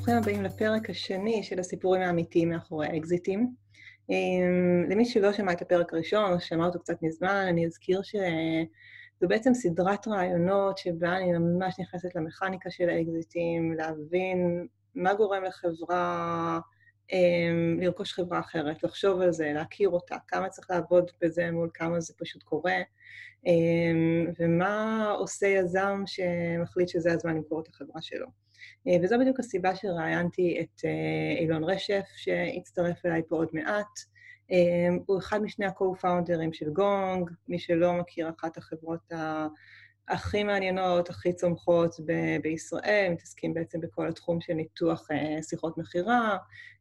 ברוכים הבאים לפרק השני של הסיפורים האמיתיים מאחורי האקזיטים. למי שלא שמע את הפרק הראשון, או שמע אותו קצת מזמן, אני אזכיר שזו בעצם סדרת רעיונות שבה אני ממש נכנסת למכניקה של האקזיטים, להבין מה גורם לחברה לרכוש חברה אחרת, לחשוב על זה, להכיר אותה, כמה צריך לעבוד בזה מול כמה זה פשוט קורה, ומה עושה יזם שמחליט שזה הזמן למכור את החברה שלו. וזו בדיוק הסיבה שראיינתי את אילון רשף, שהצטרף אליי פה עוד מעט. הוא אחד משני ה-co-founders של גונג, מי שלא מכיר, אחת החברות הכי מעניינות, הכי צומחות בישראל, מתעסקים בעצם בכל התחום של ניתוח שיחות מכירה.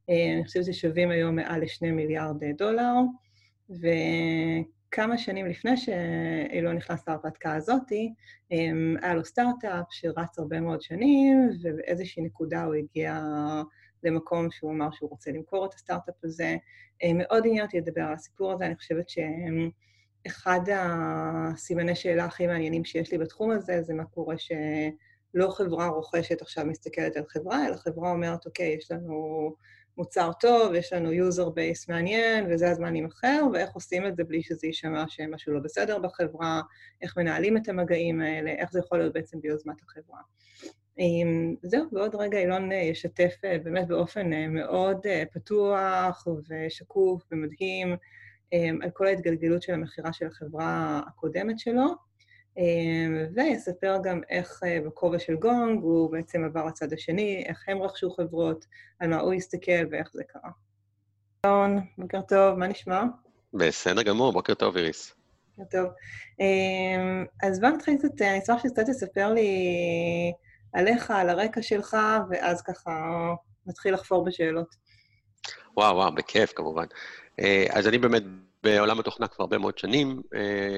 אני חושבת ששווים היום מעל לשני מיליארד דולר, וכמה שנים לפני שאילון נכנס להרפתקה הזאת, היה לו סטארט-אפ שרץ הרבה מאוד שנים, ובאיזושהי נקודה הוא הגיע למקום שהוא אמר שהוא רוצה למכור את הסטארט-אפ הזה. מאוד עניין אותי לדבר על הסיפור הזה, אני חושבת שאחד הסימני שאלה הכי מעניינים שיש לי בתחום הזה, זה מה קורה שלא חברה רוכשת עכשיו מסתכלת על חברה, אלא חברה אומרת, אוקיי, יש לנו מוצר טוב, יש לנו user base מעניין, וזה הזמן להימכר, ואיך עושים את זה בלי שזה יישמע שמשהו לא בסדר בחברה, איך מנהלים את המגעים האלה, איך זה יכול להיות בעצם ביוזמת החברה. זהו, ועוד רגע אילון ישתף באמת באופן מאוד פתוח ושקוף ומדהים על כל ההתגלגלות של המכירה של החברה הקודמת שלו, ויספר גם איך בכובע של גונג הוא בעצם עבר לצד השני, איך הם רכשו חברות, על מה הוא הסתכל ואיך זה קרה. אילון, בוקר טוב, מה נשמע? בסדר גמור, בוקר טוב, איריס. בוקר טוב. אז בוא נתחיל קצת, אני אשמח שקצת תספר לי עליך, על הרקע שלך, ואז ככה נתחיל לחפור בשאלות. וואו, וואו, בכיף כמובן. אז אני באמת בעולם התוכנה כבר הרבה מאוד שנים,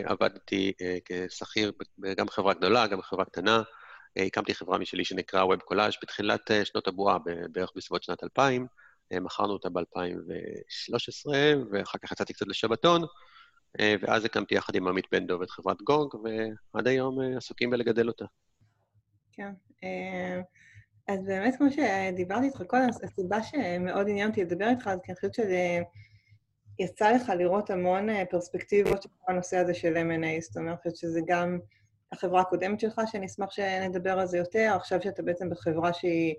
עבדתי כשכיר גם בחברה גדולה, גם בחברה קטנה. הקמתי חברה משלי שנקרא Web Collage בתחילת שנות הבועה, בערך בסביבות שנת 2000. מכרנו אותה ב-2013, ואחר כך יצאתי קצת לשבתון, ואז הקמתי יחד עם עמית בן דוב את חברת גונג, ועד היום עסוקים בלגדל אותה. כן. אז באמת, כמו שדיברתי איתך קודם, הסיבה שמאוד עניין אותי לדבר איתך, אז כי אני חושבת שזה... יצא לך לראות המון פרספקטיבות של הנושא הזה של M&A, זאת אומרת שזה גם החברה הקודמת שלך, שאני אשמח שנדבר על זה יותר, עכשיו שאתה בעצם בחברה שהיא,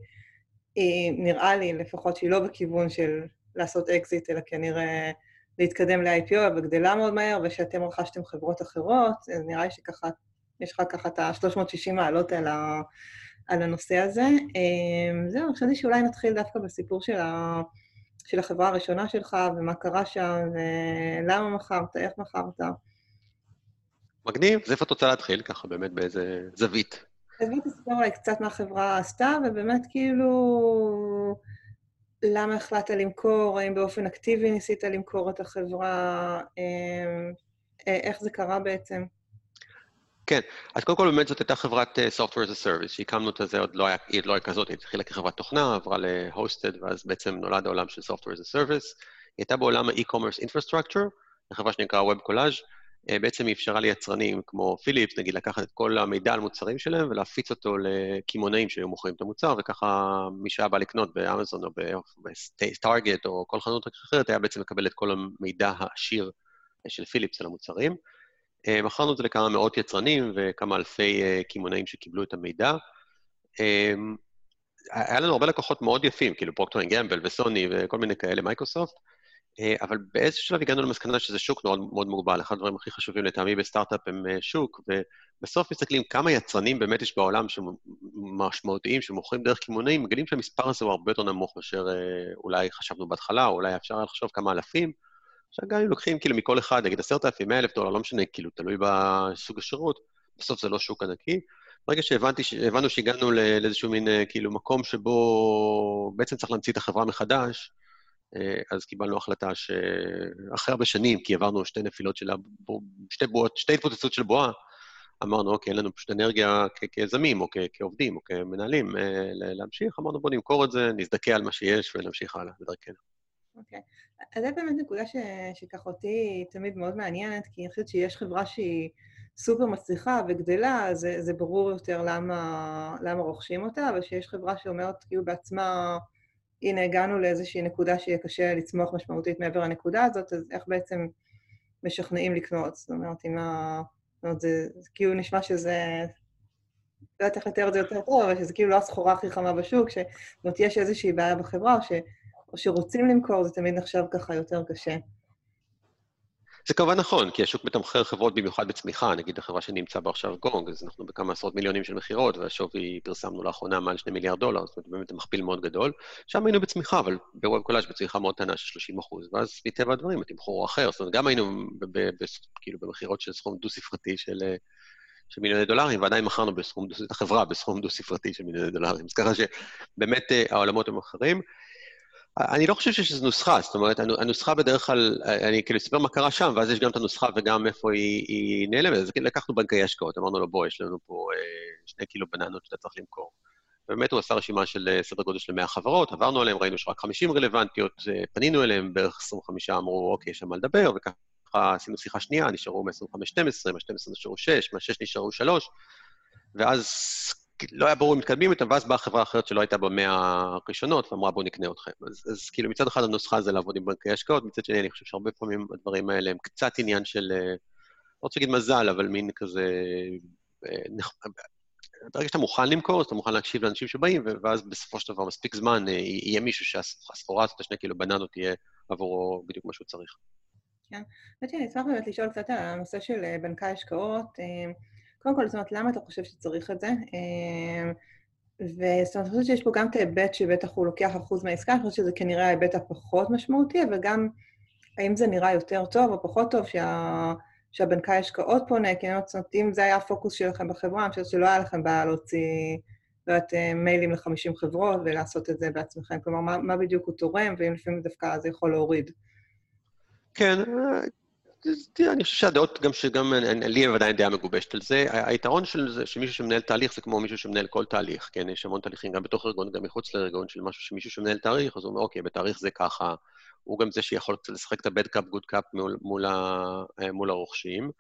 נראה לי לפחות שהיא לא בכיוון של לעשות אקזיט, אלא כנראה להתקדם ל-IPO, וגדלה מאוד מהר, ושאתם רכשתם חברות אחרות, אז נראה לי שככה, יש לך ככה את ה-360 מעלות על, ה, על הנושא הזה. זהו, אני חשבתי שאולי נתחיל דווקא בסיפור של ה... של החברה הראשונה שלך, ומה קרה שם, ולמה מכרת, איך מכרת. מגניב, אז איפה את רוצה להתחיל? ככה באמת באיזה זווית. אז בוא תספר אולי קצת מה החברה עשתה, ובאמת כאילו, למה החלטת למכור, האם באופן אקטיבי ניסית למכור את החברה, איך זה קרה בעצם? כן, אז קודם כל באמת זאת הייתה חברת Software as a Service, שהקמנו את זה, עוד לא היה, היא לא הייתה כזאת, היא התחילה כחברת תוכנה, עברה ל-Hosted, ואז בעצם נולד העולם של Software as a Service. היא הייתה בעולם ה-e-commerce infrastructure, חברה שנקרא Web Collage, בעצם היא אפשרה ליצרנים כמו פיליפס, נגיד, לקחת את כל המידע על מוצרים שלהם ולהפיץ אותו לקמעונאים שהיו מוכרים את המוצר, וככה מי שהיה בא לקנות באמזון או בטארגט או כל חנות אחרת, היה בעצם מקבל את כל המידע העשיר של פיליפס על המוצרים. מכרנו את זה לכמה מאות יצרנים וכמה אלפי קמעונאים שקיבלו את המידע. היה לנו הרבה לקוחות מאוד יפים, כאילו Procter Gamble וסוני וכל מיני כאלה, מייקרוסופט, אבל באיזשהו שלב הגענו למסקנה שזה שוק מאוד, מאוד מוגבל. אחד הדברים הכי חשובים לטעמי בסטארט-אפ הם שוק, ובסוף מסתכלים כמה יצרנים באמת יש בעולם שמשמעותיים, שמוכרים דרך קמעונאים, מגלים שהמספר הזה הוא הרבה יותר נמוך מאשר אולי חשבנו בהתחלה, או אולי אפשר לחשוב כמה אלפים. עכשיו, גם אם לוקחים כאילו מכל אחד, נגיד עשרת אלפים, מאה אלף דולר, לא משנה, כאילו, תלוי בסוג השירות, בסוף זה לא שוק ענקי. ברגע שהבנתי, הבנו שהגענו לאיזשהו מין כאילו מקום שבו בעצם צריך להמציא את החברה מחדש, אז קיבלנו החלטה שאחרי הרבה שנים, כי עברנו שתי נפילות של שתי בועות, שתי התפוצצות של בועה, אמרנו, אוקיי, אין לנו פשוט אנרגיה כיזמים או כעובדים או כמנהלים להמשיך, אמרנו, בואו נמכור את זה, נזדכה על מה שיש ונמשיך הלאה בדרכנו. אוקיי. אז זו באמת נקודה שככה אותי תמיד מאוד מעניינת, כי אני חושבת שיש חברה שהיא סופר מצליחה וגדלה, זה, זה ברור יותר למה, למה רוכשים אותה, אבל כשיש חברה שאומרת כאילו בעצמה, הנה הגענו לאיזושהי נקודה שיהיה קשה לצמוח משמעותית מעבר לנקודה הזאת, אז איך בעצם משכנעים לקנות? זאת אומרת, אם ה... זאת אומרת, זה, זה כאילו נשמע שזה... לא יודעת איך לתאר את זה יותר טוב, אבל שזה כאילו לא הסחורה הכי חמה בשוק, זאת אומרת, יש איזושהי בעיה בחברה, ש, או שרוצים למכור, זה תמיד נחשב ככה יותר קשה. זה כמובן נכון, כי השוק מתמחר חברות במיוחד בצמיחה, נגיד החברה שנמצא בה עכשיו גונג, אז אנחנו בכמה עשרות מיליונים של מכירות, והשווי פרסמנו לאחרונה מעל 2 מיליארד דולר, זאת אומרת, באמת מכפיל מאוד גדול. שם היינו בצמיחה, אבל בווב קולאז' בצמיחה מאוד קטנה של 30 אחוז, ואז מטבע הדברים התמחור אחר, זאת אומרת, גם היינו כאילו במכירות של סכום דו-ספרתי של, של מיליוני דולרים, ועדיין מכרנו בסכום, את החברה בסכום דו-ספרתי של מיליוני דולרים. אז ככה שבאמת אה, העולמות הם אחרים. אני לא חושב שיש איזו נוסחה, זאת אומרת, הנוסחה בדרך כלל, אני כאילו אספר מה קרה שם, ואז יש גם את הנוסחה וגם איפה היא, היא נעלמת. אז לקחנו בנקאי השקעות, אמרנו לו, בוא, יש לנו פה אה, שני קילו בננות שאתה צריך למכור. באמת הוא עשה רשימה של אה, סדר גודל של 100 חברות, עברנו עליהן, ראינו שרק 50 רלוונטיות, אה, פנינו אליהן, בערך 25 אמרו, אוקיי, יש שם מה לדבר, וככה עשינו שיחה שנייה, נשארו מ-25 12, מה-12 נשארו 6, מה-6 נשארו 3, ואז לא היה ברור אם מתקדמים איתם, ואז באה חברה אחרת שלא הייתה במאה הראשונות, ואמרה, בואו נקנה אתכם. אז, אז כאילו, מצד אחד הנוסחה זה לעבוד עם בנקי השקעות, מצד שני, אני חושב שהרבה פעמים הדברים האלה הם קצת עניין של, אה, לא רוצה להגיד מזל, אבל מין כזה... אה, ברגע שאתה מוכן למכור, אז אתה מוכן להקשיב לאנשים שבאים, ואז בסופו של דבר מספיק זמן, אה, יהיה מישהו שהסחורה הזאת, השני כאילו בננות, תהיה עבורו בדיוק מה שהוא צריך. כן. האמת שאני אשמח באמת לשאול קצת על הנושא של בנקי השקעות. קודם כל, זאת אומרת, למה אתה חושב שצריך את זה? אמ, וזאת אומרת, אני חושבת שיש פה גם את ההיבט שבטח הוא לוקח אחוז מהעסקה, אני חושבת שזה כנראה ההיבט הפחות משמעותי, אבל גם האם זה נראה יותר טוב או פחות טוב שה... שהבנקאי השקעות פונה, כי אני אומרת, אם זה היה הפוקוס שלכם בחברה, אני חושבת שלא היה לכם בעיה להוציא, לא יודעת, מיילים ל-50 חברות ולעשות את זה בעצמכם. כלומר, מה, מה בדיוק הוא תורם, ואם לפעמים דווקא זה יכול להוריד. כן, תראה, אני חושב שהדעות, גם שגם לי עדיין דעה מגובשת על זה, היתרון של זה, שמישהו שמנהל תהליך זה כמו מישהו שמנהל כל תהליך, כן? יש המון תהליכים גם בתוך ארגון, גם מחוץ לארגון, של משהו שמישהו שמנהל תהליך, אז הוא אומר, אוקיי, בתהליך זה ככה, הוא גם זה שיכול קצת לשחק את ה-bad cup, good cup מול, מול, ה, מול הרוכשים.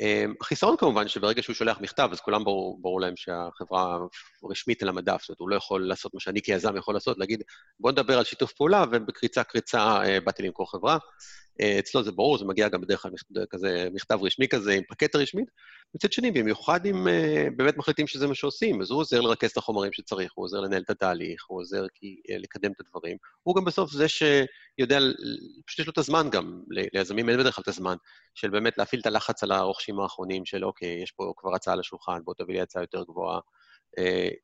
אמ, החיסרון כמובן, שברגע שהוא שולח מכתב, אז כולם ברור, ברור להם שהחברה רשמית על המדף, זאת אומרת, הוא לא יכול לעשות מה שאני כיזם יכול לעשות, להגיד, בוא נדבר על שיתוף פעולה, ובקריצה קריצה אה, באתי למכור חברה. אה, אצלו זה ברור, זה מגיע גם בדרך כלל כזה מכתב רשמי כזה, עם פקטה רשמית. מצד שני, במיוחד אם uh, באמת מחליטים שזה מה שעושים, אז הוא עוזר לרכז את החומרים שצריך, הוא עוזר לנהל את התהליך, הוא עוזר כי, uh, לקדם את הדברים. הוא גם בסוף זה שיודע, פשוט יש לו את הזמן גם, ליזמים אין בדרך כלל את הזמן, של באמת להפעיל את הלחץ על הרוכשים האחרונים של, אוקיי, יש פה כבר הצעה לשולחן, בוא תביא לי הצעה יותר גבוהה.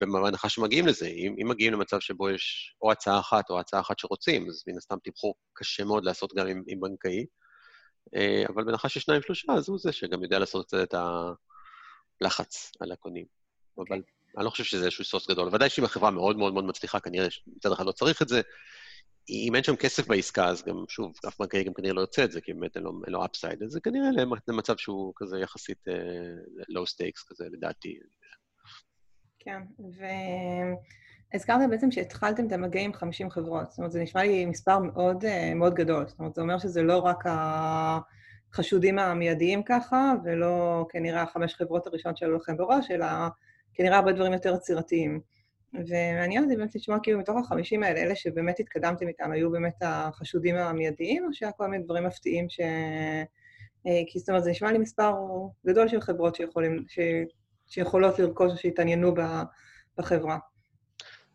בהנחה שמגיעים לזה. אם, אם מגיעים למצב שבו יש או הצעה אחת או הצעה אחת שרוצים, אז מן הסתם תמחור קשה מאוד לעשות גם עם, עם בנקאי. אה, אבל בהנחה של שניים שלושה, אז הוא זה שגם יודע לעשות קצת את הלחץ על הקונים. אבל כן. אני לא חושב שזה איזשהו סוס גדול. ודאי שאם החברה מאוד מאוד מאוד מצליחה, כנראה מצד אחד לא צריך את זה. אם אין שם כסף בעסקה, אז גם, שוב, אף בנקאי גם כנראה לא ירצה את זה, כי באמת אין לו, אין לו upside, אז זה כנראה למצב שהוא כזה יחסית uh, stakes כזה, לדעתי. כן, והזכרת בעצם שהתחלתם את המגעים עם 50 חברות. זאת אומרת, זה נשמע לי מספר מאוד, אה, מאוד גדול. זאת אומרת, זה אומר שזה לא רק החשודים המיידיים ככה, ולא כנראה החמש חברות הראשונות שעלו לכם בראש, אלא כנראה הרבה דברים יותר יצירתיים. ומעניין אותי באמת לשמוע כאילו מתוך החמישים האלה, אלה שבאמת התקדמתם איתם, היו באמת החשודים המיידיים, או שהיה כל מיני דברים מפתיעים ש... אה, כי זאת אומרת, זה נשמע לי מספר גדול של חברות שיכולים. שיכולות לרכוש או שיתעניינו בחברה.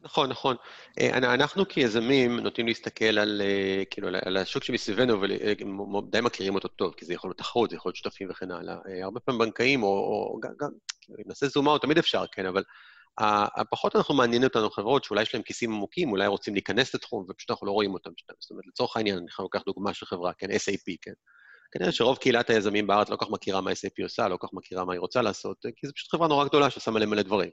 נכון, נכון. אה, אנחנו כיזמים נוטים להסתכל על, אה, כאילו, על השוק שמסביבנו ודי מכירים אותו טוב, כי זה יכול להיות תחרות, זה יכול להיות שותפים וכן הלאה. אה, הרבה פעמים בנקאים, או, או גם, גם, כאילו, אם נעשה זום אאוט, תמיד אפשר, כן, אבל הפחות אנחנו מעניינים אותנו חברות שאולי יש להם כיסים עמוקים, אולי רוצים להיכנס לתחום, ופשוט אנחנו לא רואים אותם. זאת אומרת, לצורך העניין, אני לוקח דוגמה של חברה, כן, SAP, כן. כנראה שרוב קהילת היזמים בארץ לא כל כך מכירה מה SAP עושה, לא כל כך מכירה מה היא רוצה לעשות, כי זו פשוט חברה נורא גדולה ששמה מלא מלא דברים.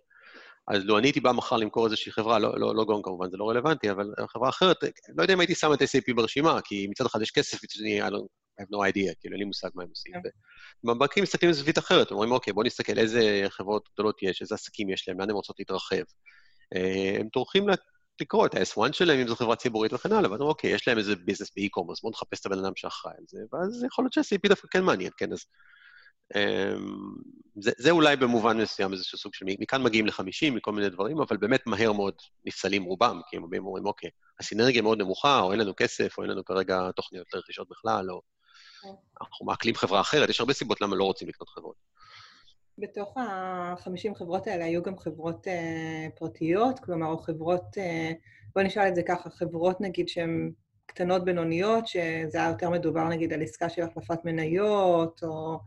אז לו אני הייתי בא מחר למכור איזושהי חברה, לא, לא, לא גון כמובן, זה לא רלוונטי, אבל חברה אחרת, לא יודע אם הייתי שם את SAP ברשימה, כי מצד אחד יש כסף, מצד שני, I, I have no idea, כאילו, אין לי מושג מה הם עושים. כן. בבנקים מסתכלים על זווית אחרת, אומרים, אוקיי, בואו נסתכל איזה חברות גדולות יש, איזה עסקים יש להם, לאן הם רוצות להתרחב. אה, הם טורחים לקרוא את ה-S1 שלהם, אם זו חברה ציבורית וכן הלאה, ואומרים, אוקיי, יש להם איזה ביזנס באי-קומרס, בואו נחפש את הבן אדם שאחראי על זה, ואז יכול להיות שה-CP דווקא כן מעניין, כן, אז זה, זה אולי במובן מסוים איזשהו סוג של, מכאן מגיעים ל-50, מכל מיני דברים, אבל באמת מהר מאוד נפסלים רובם, כי הם באים ואומרים, אוקיי, הסינרגיה מאוד נמוכה, או אין לנו כסף, או אין לנו כרגע תוכניות לרכישות בכלל, או כן. אנחנו מעכלים חברה אחרת, יש הרבה סיבות למה לא רוצים לקנות חברות. בתוך ה-50 חברות האלה היו גם חברות uh, פרטיות, כלומר, או חברות, uh, בוא נשאל את זה ככה, חברות נגיד שהן קטנות בינוניות, שזה היה יותר מדובר נגיד על עסקה של החלפת מניות, או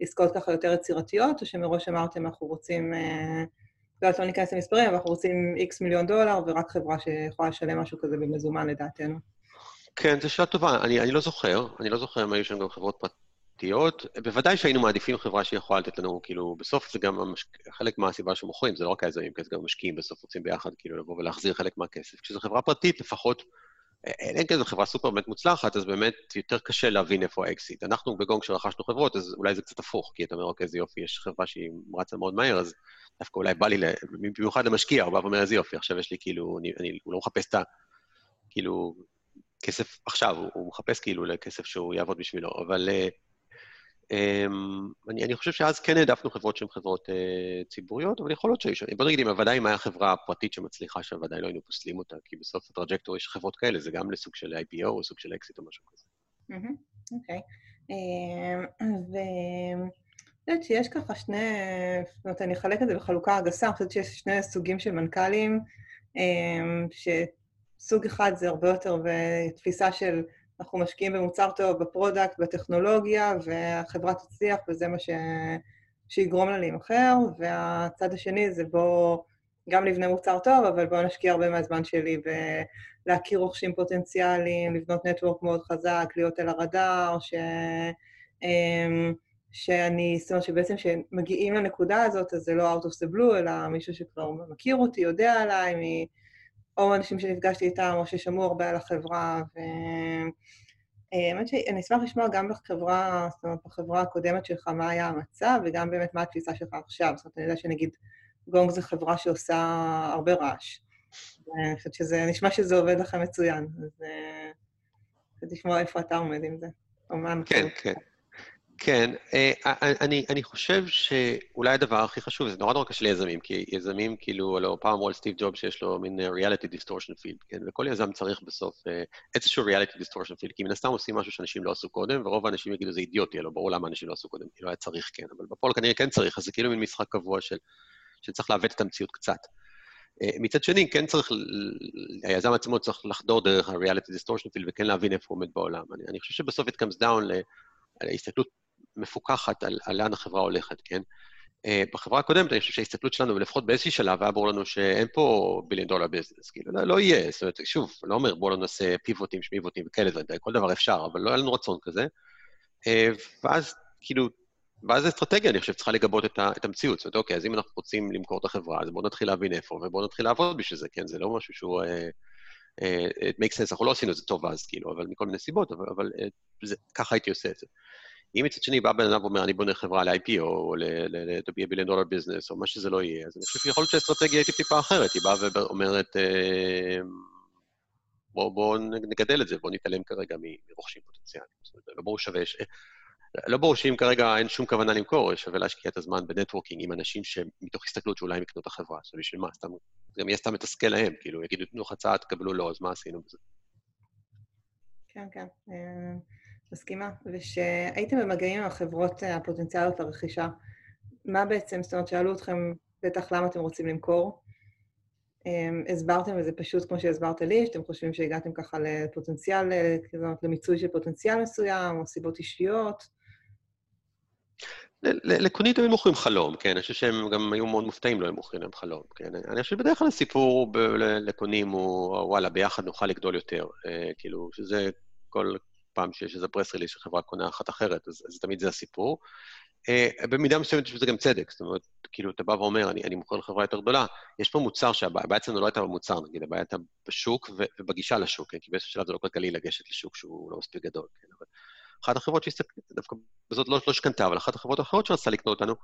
עסקאות ככה יותר יצירתיות, או שמראש אמרתם, אנחנו רוצים, אה, לא יודעת, לא ניכנס למספרים, אבל אנחנו רוצים איקס מיליון דולר, ורק חברה שיכולה לשלם משהו כזה במזומן לדעתנו. כן, זו שאלה טובה. אני, אני לא זוכר, אני לא זוכר אם היו שם גם חברות פרטיות. בוודאי שהיינו מעדיפים חברה שיכולה לתת לנו, כאילו, בסוף זה גם המש... חלק מהסיבה שמוכרים, זה לא רק היזמים, כי זה גם משקיעים בסוף רוצים ביחד, כאילו, לבוא ולהחזיר חלק מהכסף. כשזו חברה פרטית, לפחות אם כן זו חברה סופר באמת מוצלחת, אז באמת יותר קשה להבין איפה האקסיט. אנחנו בגונג כשרכשנו חברות, אז אולי זה קצת הפוך, כי אתה אומר, אוקיי, איזה יופי, יש חברה שהיא רצה מאוד מהר, אז דווקא אולי בא לי, במיוחד למשקיע, הוא בא ואומר, איזה יופי, עכשיו יש לי כאילו, אני, אני, הוא לא מחפש את ה... כאילו, כסף עכשיו, הוא, הוא מחפש כאילו לכסף שהוא יעבוד בשבילו, אבל... Uh, אני, אני חושב שאז כן העדפנו חברות שהן חברות uh, ציבוריות, אבל יכול להיות שהיו שם. בוא נגיד, אם ודאי אם היה חברה פרטית שמצליחה שם, ודאי לא היינו פוסלים אותה, כי בסוף ה trajectory של חברות כאלה, זה גם לסוג של IPO או סוג של אקזיט או משהו כזה. אוקיי. אמ, ואני חושבת שיש ככה שני, זאת אומרת, אני אחלק את זה בחלוקה הגסה, אני חושבת שיש שני סוגים של מנכ"לים, אמ, שסוג אחד זה הרבה יותר בתפיסה של אנחנו משקיעים במוצר טוב, ב product, בטכנולוגיה, והחברה תצליח, וזה מה ש... שיגרום לה להימכר, והצד השני זה בואו גם נבנה מוצר טוב, אבל בואו נשקיע הרבה מהזמן שלי ולהכיר רוכשים פוטנציאליים, לבנות network מאוד חזק, להיות על הרדאר, ש... אמ, שאני, זאת אומרת שבעצם כשמגיעים לנקודה הזאת, אז זה לא out of the blue, אלא מישהו שכבר מכיר אותי, יודע עליי, מ... או אנשים שנפגשתי איתם, או ששמעו הרבה על החברה, ו... אה, האמת שאני אשמח לשמוע גם בחברה, זאת אומרת, בחברה הקודמת שלך, מה היה המצב, וגם באמת מה התפיסה שלך עכשיו. זאת אומרת, אני יודעת שנגיד גונג זו חברה שעושה הרבה רעש. אני חושבת שזה, נשמע שזה עובד לכם מצוין, אז אה, רציתי לשמוע איפה אתה עומד עם זה, או מה כן, כן. כן, אה, אה, אה, אני, אני חושב שאולי הדבר הכי חשוב, זה נורא נורא קשה ליזמים, כי יזמים, כאילו, לא, פעם אמרו על סטיב ג'ובס שיש לו מין reality distortion field, כן? וכל יזם צריך בסוף איזשהו reality distortion field, כי מן הסתם עושים משהו שאנשים לא עשו קודם, ורוב האנשים יגידו, זה אידיוטי, לא ברור למה אנשים לא עשו קודם, כאילו היה צריך כן, אבל בפועל כנראה כן צריך, אז זה כאילו מין משחק קבוע של, שצריך לעוות את המציאות קצת. מצד שני, כן צריך, היזם עצמו צריך לחדור דרך ה-reality distortion field וכן להבין איפה הוא עומד בעולם. אני, אני חושב שבסוף it comes down להסתכלות מפוקחת על, על לאן החברה הולכת, כן? Uh, בחברה הקודמת, אני חושב שההסתכלות שלנו, ולפחות באיזשהי שלב, היה ברור לנו שאין פה billion dollar business, כאילו, לא, לא יהיה. זאת אומרת, שוב, לא אומר, בואו לא נעשה פיבוטים, שמיבוטים וכאלה, כל דבר אפשר, אבל לא היה לנו רצון כזה. Uh, ואז, כאילו, ואז האסטרטגיה, אני חושב, צריכה לגבות את, ה, את המציאות. זאת אומרת, אוקיי, אז אם אנחנו רוצים למכור את החברה, אז בואו נתחיל להבין איפה, ובואו נתחיל לעבוד בשביל זה, כן? זה לא משהו שהוא... It makes sense, אנחנו לא עשינו את זה טוב אז, כאילו, אבל מכל מיני סיבות, אבל, אבל זה, ככה הייתי עושה את זה. אם מצד שני בא בן אדם ואומר, אני בונה חברה ל-IPO, או ל-to be a billion dollar business, או מה שזה לא יהיה, אז אני חושב שיכול להיות שהאסטרטגיה הייתה טיפה אחרת. היא באה ואומרת, בואו בוא נגדל את זה, בואו נתעלם כרגע מרוכשים פוטנציאליים. זאת אומרת, לא ברור שווה, לא ברור שאם כרגע אין שום כוונה למכור, שווה להשקיע את הזמן בנטוורקינג עם אנשים שמתוך הסתכלות שאולי הם יקנו את החברה. אז בשביל מה? סתם, גם יהיה סתם מתסכל להם, כאילו, יגידו, תנו חצה, תקבלו לא, אז מה עשינו בזה? כן, כן. אה, מסכימה. ושהייתם במגעים עם החברות הפוטנציאליות לרכישה, מה בעצם, זאת אומרת, שאלו אתכם בטח למה אתם רוצים למכור. אמ, הסברתם, וזה פשוט כמו שהסברת לי, שאתם חושבים שהגעתם ככה לפוטנציאל, זאת אומרת, למיצוי של פוטנציאל מסוים, או סיבות אישיות. לקונית היו מוכרים חלום, כן? אני חושב שהם גם היו מאוד מופתעים לא היו מוכרים להם חלום, כן? אני חושב שבדרך כלל הסיפור לקונים הוא, וואלה, ביחד נוכל לגדול יותר. אה, כאילו, שזה כל פעם שיש איזה פרס ריליס שחברה קונה אחת אחרת, אז, אז תמיד זה הסיפור. Uh, במידה מסוימת יש בזה גם צדק, זאת אומרת, כאילו, אתה בא ואומר, אני, אני מוכר לחברה יותר גדולה, יש פה מוצר שהבעיה אצלנו לא הייתה במוצר, נגיד, הבעיה הייתה בשוק ובגישה לשוק, כן? כי באיזשהו שלב זה לא כלכלי לגשת לשוק שהוא לא מספיק גדול, כן? אבל אחת החברות שהסתכלת, דווקא בזאת לא, לא שקנתה, אבל אחת החברות האחרות שרצתה לקנות אותנו,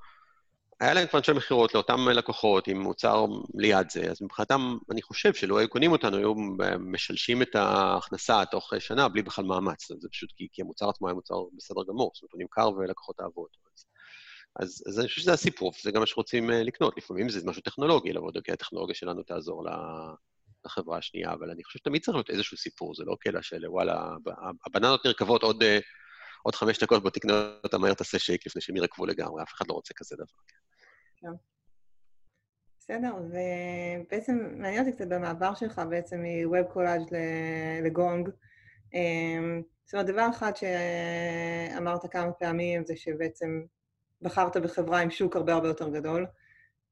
היה להם כבר אנשי מכירות לאותם לקוחות עם מוצר ליד זה, אז מבחינתם, אני חושב שלא היו קונים אותנו, היו משלשים את ההכנסה תוך שנה בלי בכלל מאמץ. זה פשוט כי, כי המוצר עצמו היה מוצר בסדר גמור, זאת אומרת, הוא נמכר ולקוחות אהבו אותו. אז, אז אני חושב שזה הסיפור, וזה גם מה שרוצים לקנות. לפעמים זה משהו טכנולוגי, לעבוד, כי הטכנולוגיה שלנו תעזור לחברה השנייה, אבל אני חושב שתמיד צריך להיות איזשהו סיפור, זה לא קטע של וואלה, הבננות נרקבות עוד, עוד חמש דקות, בוא תקנה אותה מהר, תעשה שייק לפני שהם ירקבו לגמרי, אף אחד לא רוצה כזה דבר. כן. בסדר, ובעצם מעניין אותי קצת במעבר שלך בעצם מוובקולאז' לגונג. אמ, זאת אומרת, דבר אחד שאמרת כמה פעמים זה שבעצם בחרת בחברה עם שוק הרבה הרבה יותר גדול.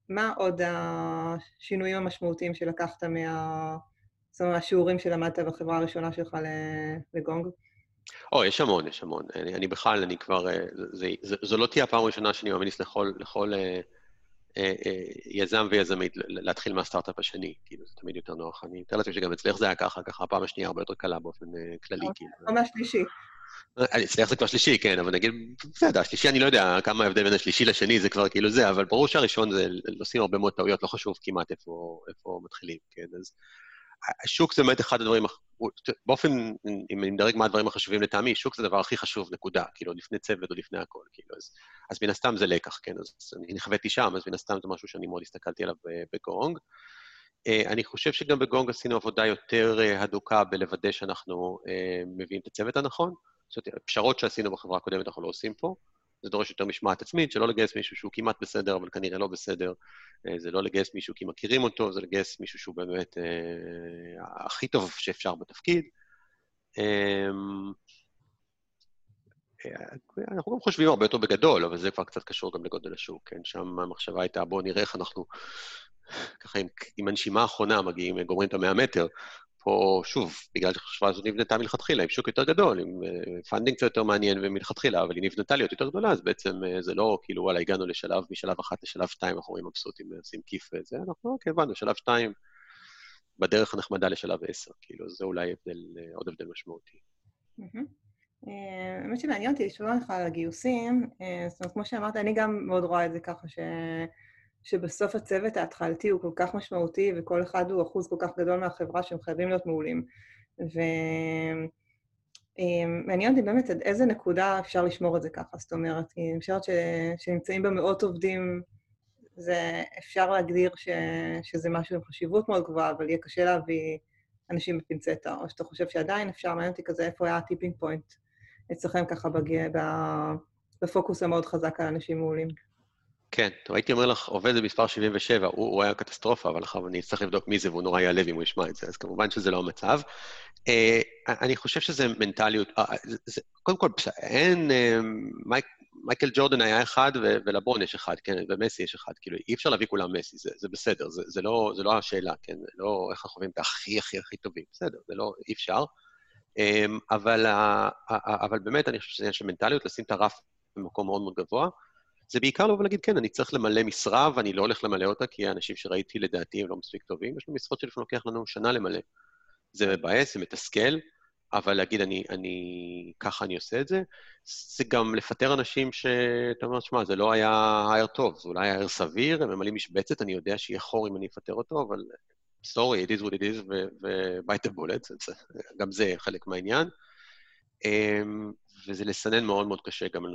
מה עוד השינויים המשמעותיים שלקחת מה... זאת אומרת, מהשיעורים שלמדת בחברה הראשונה שלך לגונג? או, יש המון, יש המון. אני, אני בכלל, אני כבר... אה, זה, זה, זו לא תהיה הפעם הראשונה שאני ממליץ לכל, לכל אה, יזם ויזמית להתחיל מהסטארט-אפ השני, כאילו, זה תמיד יותר נוח. אני מתאר לעצמי שגם אצלך זה היה ככה, ככה הפעם השנייה הרבה יותר קלה באופן אה, כללי, אוקיי, כאילו. ממש שלישי. אצלך זה כבר שלישי, כן, אבל נגיד, בסדר, השלישי, אני לא יודע כמה ההבדל בין השלישי לשני, זה כבר כאילו זה, אבל ברור שהראשון זה, עושים הרבה מאוד טעויות, לא חשוב כמעט איפה, איפה מתחילים, כן, אז השוק זה באמת אחד הדברים, באופן, אם אני מדרג מה הדברים החשובים לטעמי, שוק זה הדבר הכי חשוב, נקודה, כאילו, לפני צוות או לפני הכל, כאילו, אז, אז מן הסתם זה לקח, כן, אז אני נחוויתי שם, אז מן הסתם זה משהו שאני מאוד הסתכלתי עליו בגונג. אה, אני חושב שגם בגונג עשינו עבודה יותר אה, הדוקה בלוודא שאנחנו אה, מביאים את הצוות הנכון. זאת אומרת, פשרות שעשינו בחברה הקודמת אנחנו לא עושים פה. זה דורש יותר משמעת עצמית, שלא לגייס מישהו שהוא כמעט בסדר, אבל כנראה לא בסדר. אה, זה לא לגייס מישהו כי מכירים אותו, זה לגייס מישהו שהוא באמת אה, הכי טוב שאפשר בתפקיד. אה, אה, אנחנו גם חושבים הרבה יותר בגדול, אבל זה כבר קצת קשור גם לגודל השוק, כן? שם המחשבה הייתה, בואו נראה איך אנחנו, ככה עם, עם הנשימה האחרונה מגיעים, גומרים את המאה מטר, פה, שוב, בגלל שהחברה הזאת נבנתה מלכתחילה, עם שוק יותר גדול, עם funding אה, קצת יותר מעניין ומלכתחילה, אבל היא נבנתה להיות יותר גדולה, אז בעצם אה, זה לא כאילו, וואלה, הגענו לשלב, משלב אחת לשלב שתיים, אנחנו רואים מבסוטים, עושים כיף וזה, אנחנו, אוקיי, הבנו, שלב שתיים, בדרך הנחמדה לשלב עשר, כאילו, זה אולי הבדל, אה, עוד הבדל משמעותי. האמת שמעניין אותי לשמוע לך על הגיוסים, זאת אומרת, כמו שאמרת, אני גם מאוד רואה את זה ככה, ש... שבסוף הצוות ההתחלתי הוא כל כך משמעותי, וכל אחד הוא אחוז כל כך גדול מהחברה שהם חייבים להיות מעולים. ומעניין אותי באמת עד איזה נקודה אפשר לשמור את זה ככה. זאת אומרת, אני חושבת שנמצאים בה מאות עובדים, זה אפשר להגדיר ש, שזה משהו עם חשיבות מאוד גבוהה, אבל יהיה קשה להביא אנשים בפינצטה, או שאתה חושב שעדיין אפשר, מעניין אותי כזה, איפה היה הטיפינג פוינט אצלכם ככה בגיע, בפוקוס המאוד חזק על אנשים מעולים. כן, טוב, הייתי אומר לך, עובד זה מספר 77, הוא, הוא היה קטסטרופה, אבל עכשיו אני אצטרך לבדוק מי זה, והוא נורא ייעלב אם הוא ישמע את זה, אז כמובן שזה לא המצב. Uh, אני חושב שזה מנטליות, uh, זה, קודם כל, אין, uh, מייק, מייקל ג'ורדן היה אחד, ו- ולברון יש אחד, כן, ומסי יש אחד, כאילו, אי אפשר להביא כולם מסי, זה, זה בסדר, זה, זה, לא, זה לא השאלה, כן, זה לא איך אנחנו חושבים את הכי הכי הכי טובים, בסדר, זה לא, אי אפשר. Um, אבל, uh, אבל באמת, אני חושב שזה עניין של מנטליות, לשים את הרף במקום מאוד מאוד גבוה. זה בעיקר לבוא ולהגיד, כן, אני צריך למלא משרה ואני לא הולך למלא אותה, כי האנשים שראיתי לדעתי הם לא מספיק טובים, יש לנו משרות שלפעמים לוקח לנו שנה למלא. זה מבאס, זה מתסכל, אבל להגיד, אני, אני, ככה אני עושה את זה, זה גם לפטר אנשים שאתה אומר, שמע, זה לא היה הייר טוב, זה אולי הייר סביר, הם ממלאים משבצת, אני יודע שיהיה חור אם אני אפטר אותו, אבל סורי, it is what it is, the bullet, גם זה חלק מהעניין. אמ, וזה לסנן מאוד מאוד קשה גם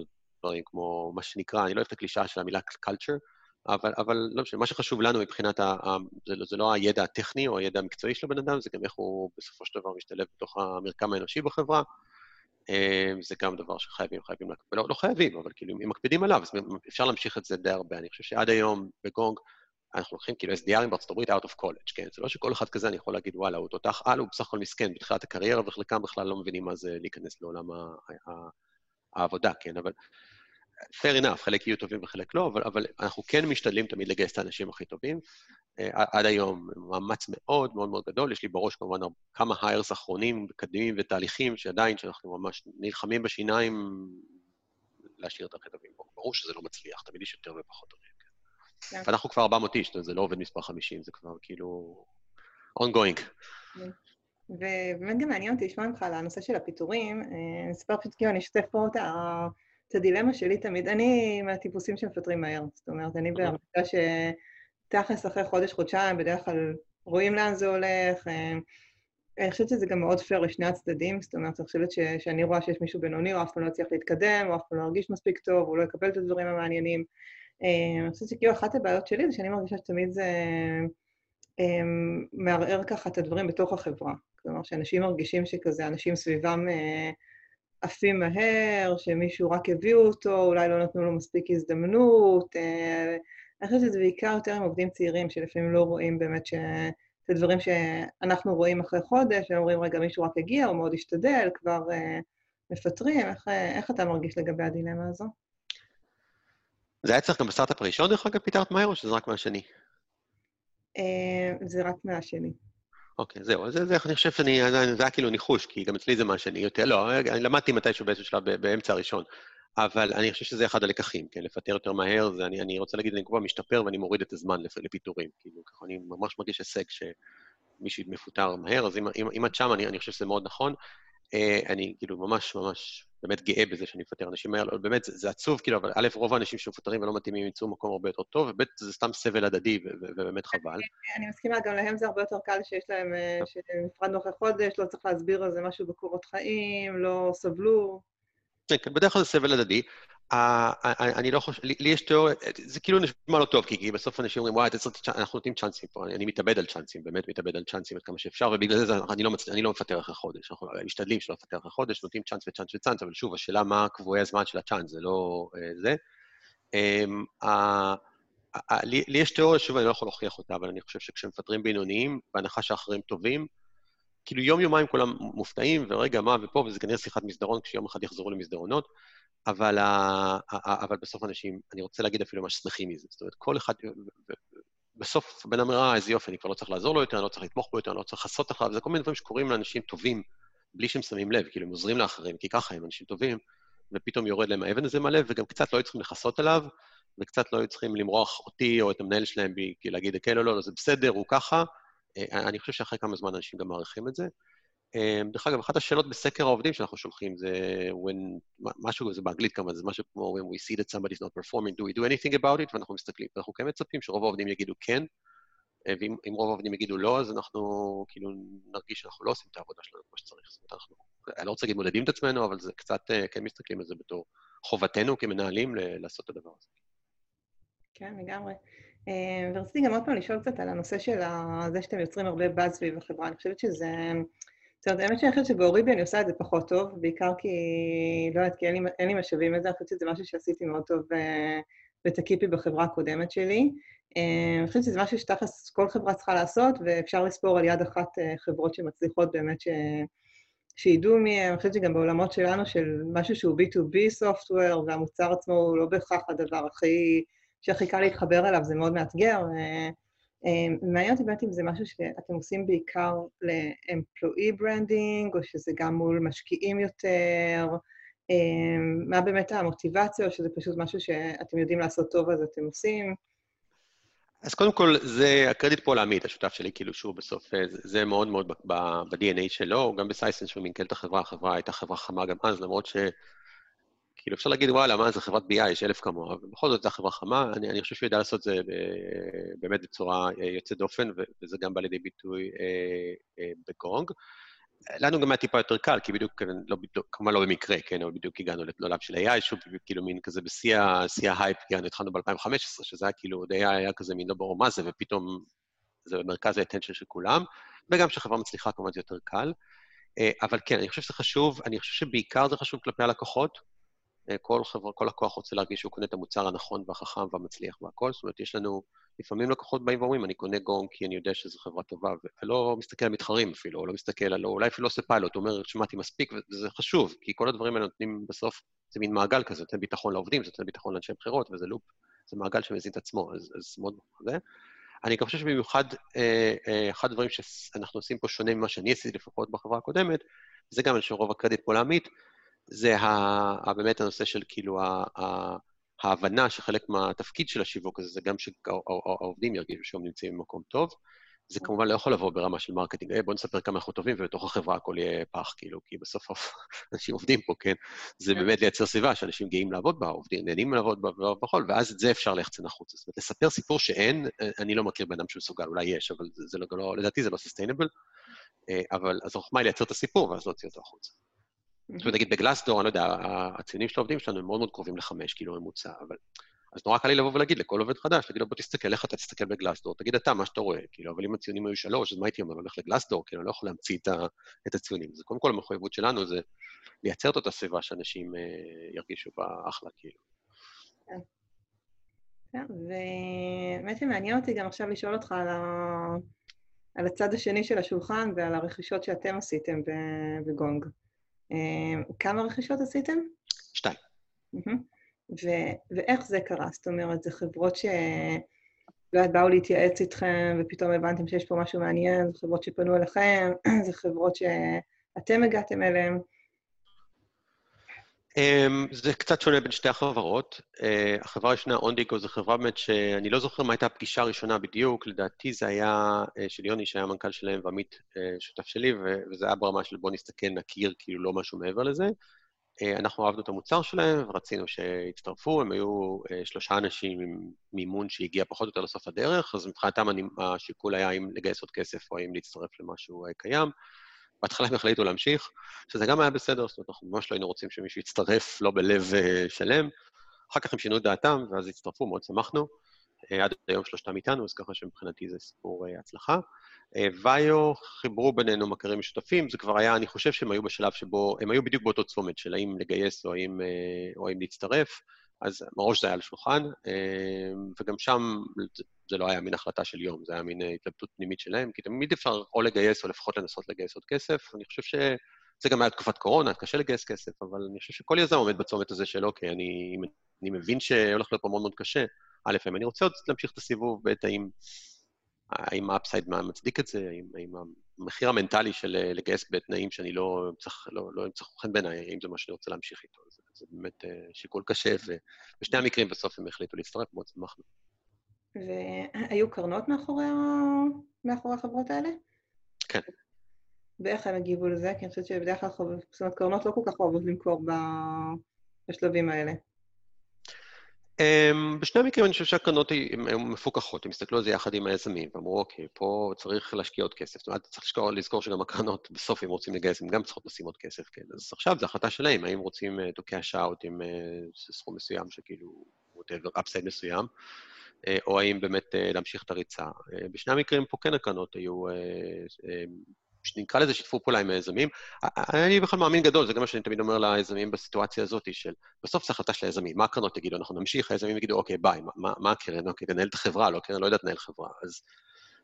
דברים כמו מה שנקרא, אני לא אוהב את הקלישאה של המילה culture, אבל, אבל לא משנה, מה שחשוב לנו מבחינת, ה, ה, זה, זה לא הידע הטכני או הידע המקצועי של הבן אדם, זה גם איך הוא בסופו של דבר משתלב בתוך המרקם האנושי בחברה. אה, זה גם דבר שחייבים, חייבים, לא, לא חייבים, אבל כאילו, אם מקפידים עליו, אז אפשר להמשיך את זה די הרבה. אני חושב שעד היום בגונג, אנחנו לוקחים כאילו SDRים בארצות הברית out of college, כן? זה לא שכל אחד כזה אני יכול להגיד, וואלה, הוא תותח על, הוא בסך הכל מסכן בתחילת הקריירה, וחלקם בכלל לא מבינים מה זה להיכנס לעולם העבודה, כן? אבל fair enough, חלק יהיו טובים וחלק לא, אבל, אבל אנחנו כן משתדלים תמיד לגייס את האנשים הכי טובים. Uh, עד היום מאמץ מאוד מאוד מאוד גדול, יש לי בראש כמובן כמה היירס אחרונים, מקדמים ותהליכים שעדיין, שאנחנו ממש נלחמים בשיניים להשאיר את הכי טובים. ברור שזה לא מצליח, תמיד יש יותר ופחות טובים. כן. כן. ואנחנו כבר 400 איש, זה לא עובד מספר 50, זה כבר כאילו ongoing. כן. ובאמת גם מעניין אותי לשמוע ממך על הנושא של הפיטורים. אה, אני אספר פשוט כאילו, אני אשתף פה את. את הדילמה שלי תמיד, אני מהטיפוסים שמפטרים מהר, זאת אומרת, אני אוקיי. בהרגשה שתכלס אחרי חודש-חודשיים, בדרך כלל רואים לאן זה הולך, אה, אני חושבת שזה גם מאוד פייר לשני הצדדים, זאת אומרת, אני חושבת ש, שאני רואה שיש מישהו בינוני, או אף פעם לא יצליח להתקדם, או אף פעם לא ירגיש מספיק טוב, או לא יקבל את הדברים המעניינים. אה, אני חושבת שכאילו אחת הבעיות שלי זה שאני מרגישה שתמיד זה אה, מערער ככה את הדברים בתוך החברה. כלומר, שאנשים מרגישים שכזה, אנשים סביבם עפים מהר, שמישהו רק הביאו אותו, אולי לא נתנו לו מספיק הזדמנות. אני חושבת שזה בעיקר יותר עם עובדים צעירים, שלפעמים לא רואים באמת ש... זה דברים שאנחנו רואים אחרי חודש, ואומרים, רגע, מישהו רק הגיע, הוא מאוד השתדל, כבר uh, מפטרים. איך, איך אתה מרגיש לגבי הדילמה הזו? זה היה צריך גם בסטארט-אפ הראשון, דרך אגב, פיתרת מהר, או שזה רק מהשני? Uh, זה רק מהשני. אוקיי, זהו. זה, זה, אני חושב שאני, זה היה כאילו ניחוש, כי גם אצלי זה מהשני. יותר, לא, אני למדתי מתישהו באיזשהו שלב באמצע הראשון. אבל אני חושב שזה אחד הלקחים, כן? לפטר יותר מהר, זה, אני, אני רוצה להגיד, אני כבר משתפר ואני מוריד את הזמן לפיטורים. כאילו, ככה אני ממש מרגיש הישג שמישהו מפוטר מהר, אז אם, אם, אם את שם, אני, אני חושב שזה מאוד נכון. אה, אני כאילו ממש ממש באמת גאה בזה שאני מפטר אנשים מהר, באמת, זה, זה עצוב, כאילו, אבל א', רוב האנשים שמפוטרים ולא מתאימים ימצאו מקום הרבה יותר טוב, וב', זה סתם סבל הדדי, ובאמת חבל. אני מסכימה, גם להם זה הרבה יותר קל שיש להם, אה, שנפרדנו אחרי חודש, לא צריך להסביר על זה משהו בקורות חיים, לא סבלו. כן, כן, בדרך כלל זה סבל הדדי. אני לא חושב, לי יש תיאוריה, זה כאילו נשמע לא טוב, כי בסוף אנשים אומרים, וואי, אנחנו נותנים צ'אנסים פה, אני מתאבד על צ'אנסים, באמת מתאבד על צ'אנסים עד כמה שאפשר, ובגלל זה לא אני לא מפטר אחרי חודש, אנחנו משתדלים שלא לפטר אחרי חודש, נותנים צ'אנס וצ'אנס וצ'אנס, אבל שוב, השאלה מה קבועי הזמן של הצ'אנס, זה לא אה, זה. אמ, לי יש תיאוריה, שוב, אני לא יכול להוכיח אותה, אבל אני חושב שכשמפטרים בינוניים, בהנחה שאחרים טובים, כאילו יום-יומיים כולם מופתעים, ורגע, מה ופה, וזה כנראה שיחת מסדרון כשיום אחד יחזרו למסדרונות, אבל, אבל בסוף אנשים, אני רוצה להגיד אפילו ממש שמחים מזה. זאת אומרת, כל אחד, בסוף בן אדם ראה, איזה יופי, אני כבר לא צריך לעזור לו יותר, אני לא צריך לתמוך בו יותר, אני לא צריך לעשות אחריו, זה כל מיני דברים שקורים לאנשים טובים, בלי שהם שמים לב, כאילו הם עוזרים לאחרים, כי ככה הם אנשים טובים, ופתאום יורד להם האבן הזה מהלב, וגם קצת לא היו צריכים לכסות עליו, וקצת לא היו צריכים למרוח אותי או את המנהל שלהם, כי להגיד, כן, לא, לא, לא, זה בסדר, הוא ככה, אה, אני חושב שאחרי כמה זמן אנשים גם מעריכים את זה. אה, דרך אגב, אחת השאלות בסקר העובדים שאנחנו שולחים זה when, משהו, זה באנגלית כמה, זה משהו כמו when we see that somebody is not performing, do we do anything about it? ואנחנו מסתכלים, ואנחנו כן מצפים שרוב העובדים יגידו כן, אה, ואם רוב העובדים יגידו לא, אז אנחנו כאילו נרגיש שאנחנו לא עושים את העבודה שלנו כמו שצריך. זאת אומרת, אנחנו, אני לא רוצה להגיד מודדים את עצמנו, אבל זה קצת, כן מסתכלים על זה בתור חובתנו כמנהלים לעשות את הדבר הזה. כן, לגמרי. אה, ורציתי גם עוד פעם לשאול קצת על הנושא של זה שאתם יוצרים הרבה באז סביב החברה. אני חושבת שזה... זאת אומרת, האמת שאני חושבת שבאוריבי אני עושה את זה פחות טוב, בעיקר כי, לא יודעת, כי אין לי, אין לי משאבים לזה, אני חושבת שזה משהו שעשיתי מאוד טוב בטקיפי בחברה הקודמת שלי. אה, אני חושבת שזה משהו שתכלס כל חברה צריכה לעשות, ואפשר לספור על יד אחת אה, חברות שמצליחות באמת ש... שידעו מי. אני חושבת שגם בעולמות שלנו, של משהו שהוא B2B software, והמוצר עצמו הוא לא בהכרח הדבר הכי... שהכי קל להתחבר אליו, זה מאוד מאתגר. אה, אה, מעניין אותי באמת אם זה משהו שאתם עושים בעיקר ל-employee branding, או שזה גם מול משקיעים יותר, אה, מה באמת המוטיבציה, או שזה פשוט משהו שאתם יודעים לעשות טוב אז אתם עושים? אז קודם כל, זה הקרדיט פה לעמית, השותף שלי, כאילו שהוא בסוף, זה, זה מאוד מאוד ב-DNA שלו, גם בסייסנס שהוא מנכ"ל את החברה, החברה הייתה חברה חמה גם אז, למרות ש... כאילו, אפשר להגיד, וואלה, מה זה חברת BI, יש אלף כמוה, אבל בכל זאת זו חברה חמה. אני, אני חושב שהוא ידע לעשות את זה באמת בצורה אה, יוצאת דופן, וזה גם בא לידי ביטוי אה, אה, בגונג. לנו גם היה טיפה יותר קל, כי בדיוק, לא בדיוק, כמובן לא במקרה, כן, אבל בדיוק הגענו לעולם של AI, שוב, כאילו מין כזה בשיא ההייפ, כי התחלנו ב-2015, שזה היה כאילו, עוד AI היה כזה מין לא ברור מה זה, ופתאום זה במרכז ה attention של כולם, וגם כשחברה מצליחה, כמובן זה יותר קל. אבל כן, אני חושב שזה חשוב, אני חושב שבעיקר זה חשוב כלפי הלקוחות, אה, כל חברה, כל לקוח רוצה להרגיש שהוא קונה את המוצר הנכון והחכם והמצליח והכל. זאת אומרת, יש לנו, לפעמים לקוחות באים ואומרים, אני קונה גום כי אני יודע שזו חברה טובה, ולא מסתכל על מתחרים אפילו, או לא מסתכל על, אולי אפילו לא עושה פיילוט, הוא אומר, שמעתי מספיק, וזה חשוב, כי כל הדברים האלה נותנים בסוף, זה מין מעגל כזה, נותן ביטחון לעובדים, זה נותן ביטחון לאנשי בחירות, וזה לופ, זה מעגל שמזין את עצמו, אז, אז מאוד זה. אני גם חושב שבמיוחד, אה, אה, אחד הדברים שאנחנו עושים פה שונה ממה שאני עשיתי לפחות בחברה הקודמת, זה גם, אני חושב, רוב הקרדיט פה לעמית, זה ה, באמת הנושא של כאילו ה, ה, ההבנה שחלק מהתפקיד של השיווק הזה זה גם שהעובדים ירגישו שהם נמצאים במקום טוב. זה כמובן לא יכול לבוא ברמה של marketing, hey, בואו נספר כמה אנחנו טובים ובתוך החברה הכל יהיה פח, כאילו, כי בסוף אנשים עובדים פה, כן? זה כן. באמת לייצר סביבה שאנשים גאים לעבוד בה, עובדים, נהנים לעבוד בה ובכל, ואז את זה אפשר ליחצן החוצה. זאת אומרת, לספר סיפור שאין, אני לא מכיר בן אדם שמסוגל, אולי יש, אבל זה, זה לא, לא, לדעתי זה לא סוסטיינבל. אבל אז החוכמה היא לייצר את הסיפור ואז להוציא אותו החוצה. זאת אומרת, נגיד בגלסדור, אני לא יודע, הציונים של העובדים שלנו הם מאוד מאוד קרובים לחמש, כאילו ממוצע, אבל... אז נורא קל לי לבוא ולהגיד לכל עובד חדש, להגיד לו, בוא תסתכל, איך אתה תסתכל בגלסדור, תגיד אתה מה שאתה רואה, כאילו, אבל אם הציונים היו שלוש, אז מה הייתי אומר, הולך לגלסדור, כאילו, אני לא יכול להמציא את הציונים. אז קודם כל המחויבות שלנו זה לייצר את אותה סביבה שאנשים אה, ירגישו בה אחלה, כאילו. כן, ובאמת מעניין אותי גם עכשיו לשאול אותך על, ה... על הצד השני של השולחן ועל הרכישות שאתם עשיתם בגונג. אה, כמה רכישות עשיתם? שתיים. ו- ואיך זה קרה? זאת אומרת, זה חברות ש... לא יודעת, באו להתייעץ איתכם, ופתאום הבנתם שיש פה משהו מעניין, זה חברות שפנו אליכם, זה חברות שאתם הגעתם אליהן. Um, זה קצת שונה בין שתי החברות. Uh, החברה הראשונה, אונדיגו, זו חברה באמת שאני לא זוכר מה הייתה הפגישה הראשונה בדיוק, לדעתי זה היה uh, של יוני, שהיה מנכ"ל שלהם, ועמית uh, שותף שלי, וזה היה ברמה של בוא נסתכל, נכיר, כאילו לא משהו מעבר לזה. אנחנו אהבנו את המוצר שלהם, ורצינו שיצטרפו, הם היו שלושה אנשים עם מימון שהגיע פחות או יותר לסוף הדרך, אז מבחינתם השיקול היה האם לגייס עוד כסף או האם להצטרף למשהו קיים. בהתחלה הם החליטו להמשיך, שזה גם היה בסדר, זאת אומרת, אנחנו ממש לא היינו רוצים שמישהו יצטרף לא בלב uh, שלם. אחר כך הם שינו את דעתם, ואז הצטרפו, מאוד שמחנו. Uh, עד היום שלושתם איתנו, אז ככה שמבחינתי זה סיפור uh, הצלחה. ויו חיברו בינינו מכרים משותפים, זה כבר היה, אני חושב שהם היו בשלב שבו, הם היו בדיוק באותו צומת של האם לגייס או האם, או האם להצטרף, אז מראש זה היה על השולחן, וגם שם זה לא היה מין החלטה של יום, זה היה מין התלבטות פנימית שלהם, כי תמיד אפשר או לגייס או לפחות לנסות לגייס עוד כסף. אני חושב שזה גם היה תקופת קורונה, קשה לגייס כסף, אבל אני חושב שכל יזם עומד בצומת הזה של אוקיי, אני, אני מבין שהולך להיות פה מאוד מאוד קשה. א', אם אני רוצה עוד להמשיך את הסיבוב, ב', האם, האם ה upside מצדיק את זה, האם, האם המחיר המנטלי של לגייס בתנאים שאני לא צריך, לא, לא אמצא חן בעיניי, האם זה מה שאני רוצה להמשיך איתו. זה, זה באמת שיקול קשה, ובשני המקרים בסוף הם החליטו להצטרף, מאוד שמחנו. והיו קרנות מאחורי, מאחורי החברות האלה? כן. ואיך הם הגיבו לזה? כי אני חושבת שבדרך כלל חוב... זאת אומרת, קרנות לא כל כך אוהבות למכור בשלבים האלה. Um, בשני המקרים אני חושב שהקרנות היו מפוקחות, הם הסתכלו על זה יחד עם היזמים, ואמרו, אוקיי, פה צריך להשקיע עוד כסף. זאת אומרת, צריך לזכור, לזכור שגם הקרנות, בסוף, אם רוצים לגייס, הם גם צריכות לשים עוד כסף, כן. אז עכשיו זו החלטה שלהם, האם רוצים uh, to cash out עם uh, סכום מסוים שכאילו, whatever, upside מסוים, או האם באמת אה, להמשיך את הריצה. אה, בשני המקרים פה כן הקרנות היו, שנקרא לזה שיתפו פעולה עם היזמים. אני בכלל מאמין גדול, זה גם מה שאני תמיד אומר ליזמים בסיטואציה הזאת, של בסוף זו החלטה של היזמים, מה הקרנות יגידו? אנחנו נמשיך, היזמים יגידו, אוקיי, ביי, מה, מה הקרן? אוקיי, תנהל את החברה, לא, הקרן לא יודעת לנהל חברה. אז,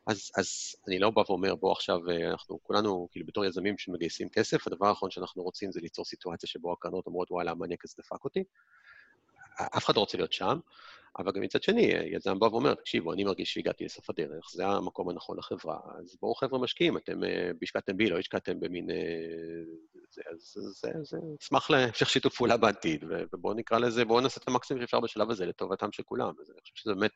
אז, אז אני לא בא ואומר, בוא עכשיו, אנחנו כולנו, כאילו, בתור יזמים שמגייסים כסף, הדבר האחרון שאנחנו רוצים זה ליצור סיטואציה שבו הקרנות אומרות, וואלה, המניאק הזה דפק אותי. אף אחד לא רוצה להיות שם. אבל גם מצד שני, יזם בא ואומר, תקשיבו, אני מרגיש שהגעתי לסוף הדרך, זה המקום הנכון לחברה, אז בואו חבר'ה משקיעים, אתם אה, השקעתם בי, לא השקעתם במין... אה, זה, אז זה, זה, אשמח להמשך שיתוף פעולה בעתיד, ובואו נקרא לזה, בואו נעשה את המקסימום שאפשר בשלב הזה לטובתם של כולם. אז אני חושב שזה באמת,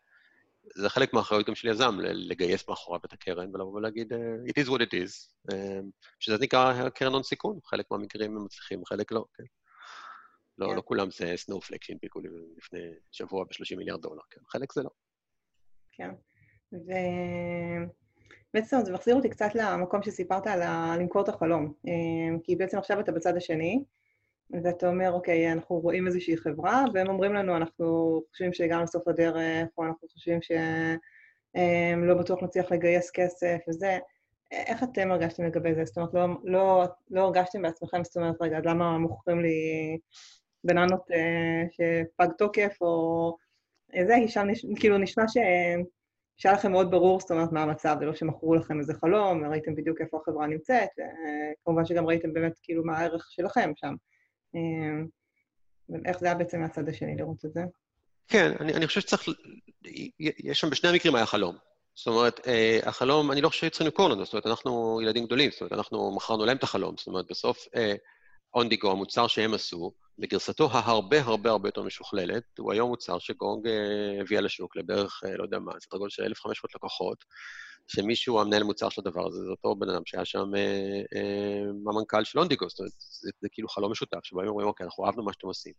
זה חלק מהאחריות גם של יזם, לגייס מאחוריו את הקרן ולבוא ולהגיד, אה, it is what it is, שזה נקרא קרן הון סיכון, חלק מהמקרים הם מצליחים, חלק לא, כן. לא, כן. לא כולם זה סנופלק שהנפיקו לפני שבוע ב-30 מיליארד דולר, כן, חלק זה לא. כן, ו... בעצם זה מחזיר אותי קצת למקום שסיפרת על למכור את החלום. אה, כי בעצם עכשיו אתה בצד השני, ואתה אומר, אוקיי, אנחנו רואים איזושהי חברה, והם אומרים לנו, אנחנו חושבים שהגענו לסוף הדרך, או אנחנו חושבים שלא בטוח נצליח לגייס כסף וזה. איך אתם הרגשתם לגבי זה? זאת אומרת, לא, לא, לא הרגשתם בעצמכם, זאת אומרת, רגע, למה מוכרים לי בננות אה, שפג תוקף, או זה, כי שם נש... כאילו נשמע ש... שהיה לכם מאוד ברור, זאת אומרת, מה המצב, ולא שמכרו לכם איזה חלום, וראיתם בדיוק איפה החברה נמצאת, וכמובן שגם ראיתם באמת כאילו מה הערך שלכם שם. אה, איך זה היה בעצם מהצד השני לראות את זה? כן, אני, אני חושב שצריך, יש שם בשני המקרים היה חלום. זאת אומרת, אה, החלום, אני לא חושב שצריכים למכור לנו, זאת אומרת, אנחנו ילדים גדולים, זאת אומרת, אנחנו מכרנו להם את החלום, זאת אומרת, בסוף אונדיגו, המוצר שהם עשו, בגרסתו ההרבה הרבה הרבה יותר משוכללת, הוא היום מוצר שגונג אה, הביאה לשוק לבערך, אה, לא יודע מה, סדר גודל של 1,500 לקוחות, שמישהו, המנהל מוצר של הדבר הזה, זה אותו בן אדם שהיה שם אה, אה, המנכ"ל של אונדיגו, זאת אומרת, זה, זה כאילו חלום משותף, שבו הם אומרים, אוקיי, אנחנו אהבנו מה שאתם עושים.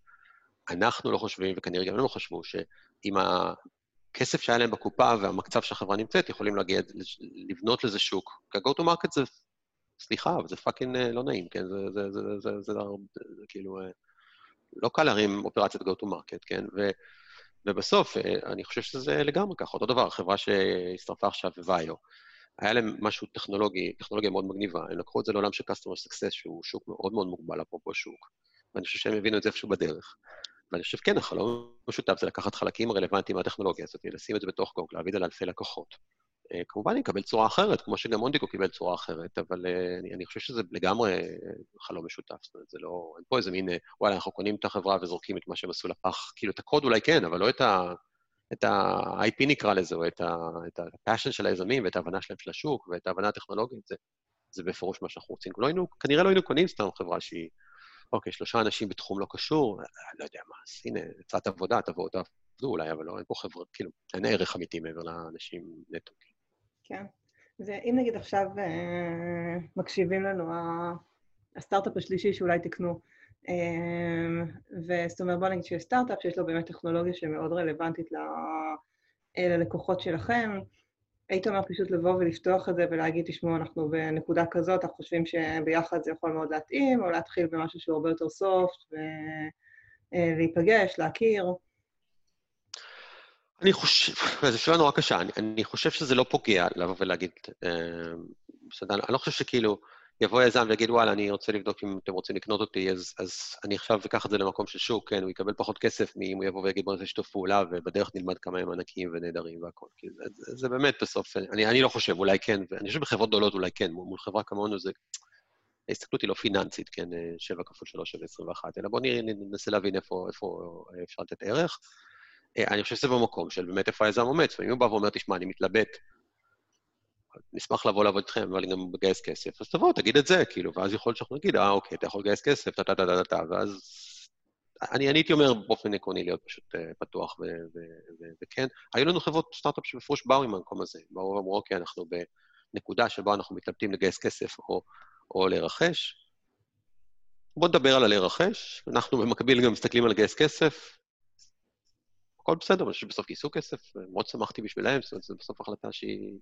אנחנו לא חושבים, וכנראה גם הם לא חשבו, שאם הכסף שהיה להם בקופה והמצב שהחברה נמצאת, יכולים להגיע, לבנות לזה שוק. כי ה-go to market זה סליחה, אבל זה fucking לא נעים, כן? זה, זה, זה, זה, זה, זה, זה, זה כאילו... לא קל להרים אופרציית go to market, כן? ו, ובסוף, אני חושב שזה לגמרי ככה. אותו דבר, חברה שהצטרפה עכשיו, ויו, היה להם משהו טכנולוגי, טכנולוגיה מאוד מגניבה. הם לקחו את זה לעולם של customer success, שהוא שוק מאוד מאוד מוגבל, אפרופו שוק. ואני חושב שהם הבינו את זה איפשהו בדרך. ואני חושב, כן, החלום המשותף זה לקחת חלקים רלוונטיים מהטכנולוגיה הזאת, לשים את זה בתוך גונג, להביא את זה לאלפי לקוחות. Uh, כמובן, יקבל צורה אחרת, כמו שגם מונדיקו קיבל צורה אחרת, אבל uh, אני, אני חושב שזה לגמרי חלום משותף. זאת אומרת, זה לא... אין פה איזה מין, וואלה, אנחנו קונים את החברה וזורקים את מה שהם עשו לפח. כאילו, את הקוד אולי כן, אבל לא את ה... את ה-IP נקרא לזה, או את ה-passion של היזמים, ואת ההבנה שלהם של השוק, ואת ההבנה הטכנולוגית, זה, זה בפירוש מה שאנחנו רוצים. לא היינו, כנראה לא היינו קונים סתם חברה שהיא, אוקיי, שלושה אנשים בתחום לא קשור, לא יודע מה, אז הנה, קצת עבודה, תבואו, תעבדו אולי, אבל לא, אין פה חברה, כאילו, אין ערך אמיתי מעבר לאנשים נטו. כן. ואם נגיד עכשיו אה, מקשיבים לנו הסטארט-אפ השלישי שאולי תקנו, אמ, וזאת אומרת, בוא נגיד שיש סטארט-אפ שיש לו באמת טכנולוגיה שמאוד רלוונטית אה, ללקוחות שלכם, היית אומר פשוט לבוא ולפתוח את זה ולהגיד, תשמעו, אנחנו בנקודה כזאת, אנחנו חושבים שביחד זה יכול מאוד להתאים, או להתחיל במשהו שהוא הרבה יותר סופט, ולהיפגש, להכיר. אני חושב, זו שאלה נורא קשה, אני, אני חושב שזה לא פוגע לבוא ולהגיד, אה, אני לא חושב שכאילו, יבוא יזם ויגיד, וואלה, אני רוצה לבדוק אם אתם רוצים לקנות אותי, אז, אז אני עכשיו אקח את זה למקום של שוק, כן, הוא יקבל פחות כסף מאם הוא יבוא ויגיד, בוא נעשה שיתוף פעולה, ובדרך נלמד כמה הם ענקיים ונהדרים והכול. כי זה, זה, זה באמת בסוף, אני, אני לא חושב, אולי כן, ואני חושב בחברות גדולות אולי כן, מול חברה כמונו זה... ההסתכלות היא לא פיננסית, כן, 7 כפול 3 שווה 21, אלא בואו ננסה להבין איפה, איפה אפשר לתת ערך. אני חושב שזה במקום של באמת איפה היזם עומד. אם הוא בא ואומר, תשמע, אני מתלבט נשמח לבוא לעבוד איתכם, אבל גם לגייס כסף, אז תבוא, תגיד את זה, כאילו, ואז יכול להיות שאנחנו נגיד, אה, אוקיי, אתה יכול לגייס כסף, טה-טה-טה-טה-טה, ואז... אני, אני הייתי אומר באופן עקרוני להיות פשוט uh, פתוח וכן. היו לנו חברות סטארט-אפ שבפרוש באו עם המקום הזה. באו ואמרו, אוקיי, אנחנו בנקודה שבה אנחנו מתלבטים לגייס כסף או, או לרכש. בואו נדבר על הלרכש, אנחנו במקביל גם מסתכלים על לגייס כסף, הכל בסדר, אני חושב שבסוף גייסו כסף, מאוד שמחתי בשבילם, זאת אומרת, זו בסוף החלטה שהיא...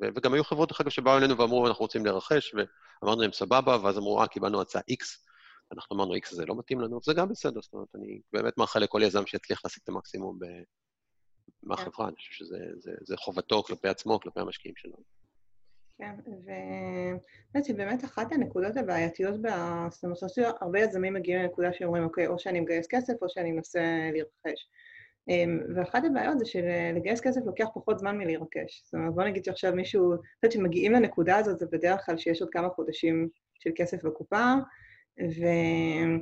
וגם היו חברות, דרך אגב, שבאו אלינו ואמרו, אנחנו רוצים לרכש, ואמרנו להם, סבבה, ואז אמרו, אה, קיבלנו הצעה X, אנחנו אמרנו, X זה לא מתאים לנו, וזה גם בסדר, זאת אומרת, אני באמת מאחל לכל יזם שיצליח להשיג את המקסימום מהחברה, אני חושב שזה חובתו כלפי עצמו, כלפי המשקיעים שלנו. כן, ובאמת באמת אחת הנקודות הבעייתיות, זאת אומרת, הרבה יזמים מגיעים לנקודה שאומרים, אוקיי, או שאני מגייס כסף או שאני מנסה לרכש. אמ, ואחת הבעיות זה שלגייס כסף לוקח פחות זמן מלהירכש. זאת אומרת, בוא נגיד שעכשיו מישהו, אני חושבת שמגיעים לנקודה הזאת, זה בדרך כלל שיש עוד כמה חודשים של כסף בקופה, ואז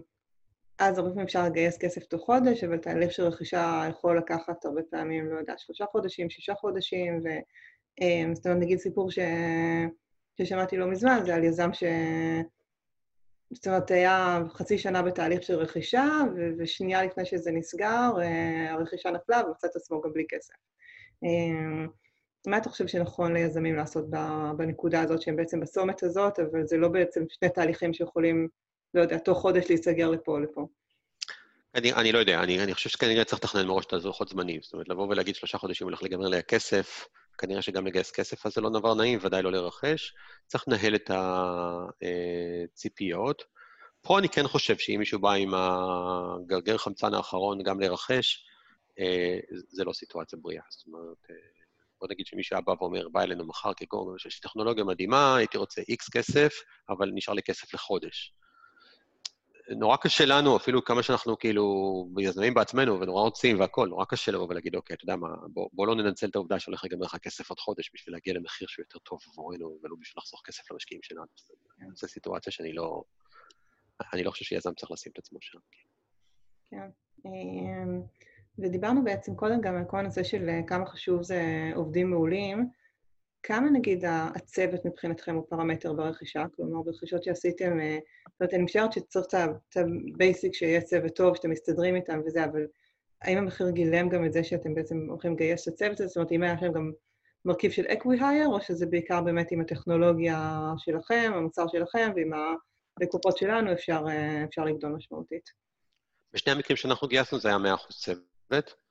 הרבה פעמים אפשר לגייס כסף תוך חודש, אבל תהליך של רכישה יכול לקחת הרבה פעמים, לא יודע, שלושה חודשים, שישה חודשים, ו... אמ, זאת אומרת, נגיד סיפור ש... ששמעתי לא מזמן, זה על יזם ש... זאת אומרת, היה חצי שנה בתהליך של רכישה, ושנייה לפני שזה נסגר, אה, הרכישה נפלה ומצא את עצמו גם בלי כסף. אה, מה אתה חושב שנכון ליזמים לעשות בנקודה הזאת, שהם בעצם בצומת הזאת, אבל זה לא בעצם שני תהליכים שיכולים, לא יודע, תוך חודש להיסגר לפה או לפה? אני, אני לא יודע, אני, אני חושב שכנראה צריך לתכנן מראש את הזוכות זמנים. זאת אומרת, לבוא ולהגיד שלושה חודשים הולך להיגמר לי הכסף, כנראה שגם לגייס כסף, אז זה לא דבר נעים, ודאי לא לרכש. צריך לנהל את הציפיות. פה אני כן חושב שאם מישהו בא עם הגרגר חמצן האחרון גם לרכש, אה, זה לא סיטואציה בריאה. זאת אומרת, אה, בוא נגיד שמישהו בא ואומר, בא אלינו מחר כגורם, יש טכנולוגיה מדהימה, הייתי רוצה איקס כסף, אבל נשאר לי כסף לחודש. נורא קשה לנו, אפילו כמה שאנחנו כאילו יזמים בעצמנו ונורא רוצים והכול, נורא קשה לבוא ולהגיד, אוקיי, אתה יודע מה, בוא, בוא לא ננצל את העובדה שהולך להיגמר לך כסף עוד חודש בשביל להגיע למחיר שהוא יותר טוב עבורנו, ולא בשביל לחסוך כסף למשקיעים שלנו. כן. זו סיטואציה שאני לא... אני לא חושב שיזם צריך לשים את עצמו שם. כן. אמ, ודיברנו בעצם קודם גם על כל הנושא של אה, כמה חשוב זה עובדים מעולים. כמה נגיד הצוות מבחינתכם הוא פרמטר ברכישה? כלומר, ברכישות שעשיתם, אה, זאת אומרת, אני משערת שצריך את ה basic שיהיה צוות טוב, שאתם מסתדרים איתם וזה, אבל האם המחיר גילם גם את זה שאתם בעצם הולכים לגייס את הצוות הזה? זאת אומרת, אם היה לכם גם מרכיב של acqui-hire, או שזה בעיקר באמת עם הטכנולוגיה שלכם, המוצר שלכם, ועם הלקוחות שלנו אפשר, אה, אפשר לגדול משמעותית? בשני המקרים שאנחנו גייסנו זה היה 100% צוות.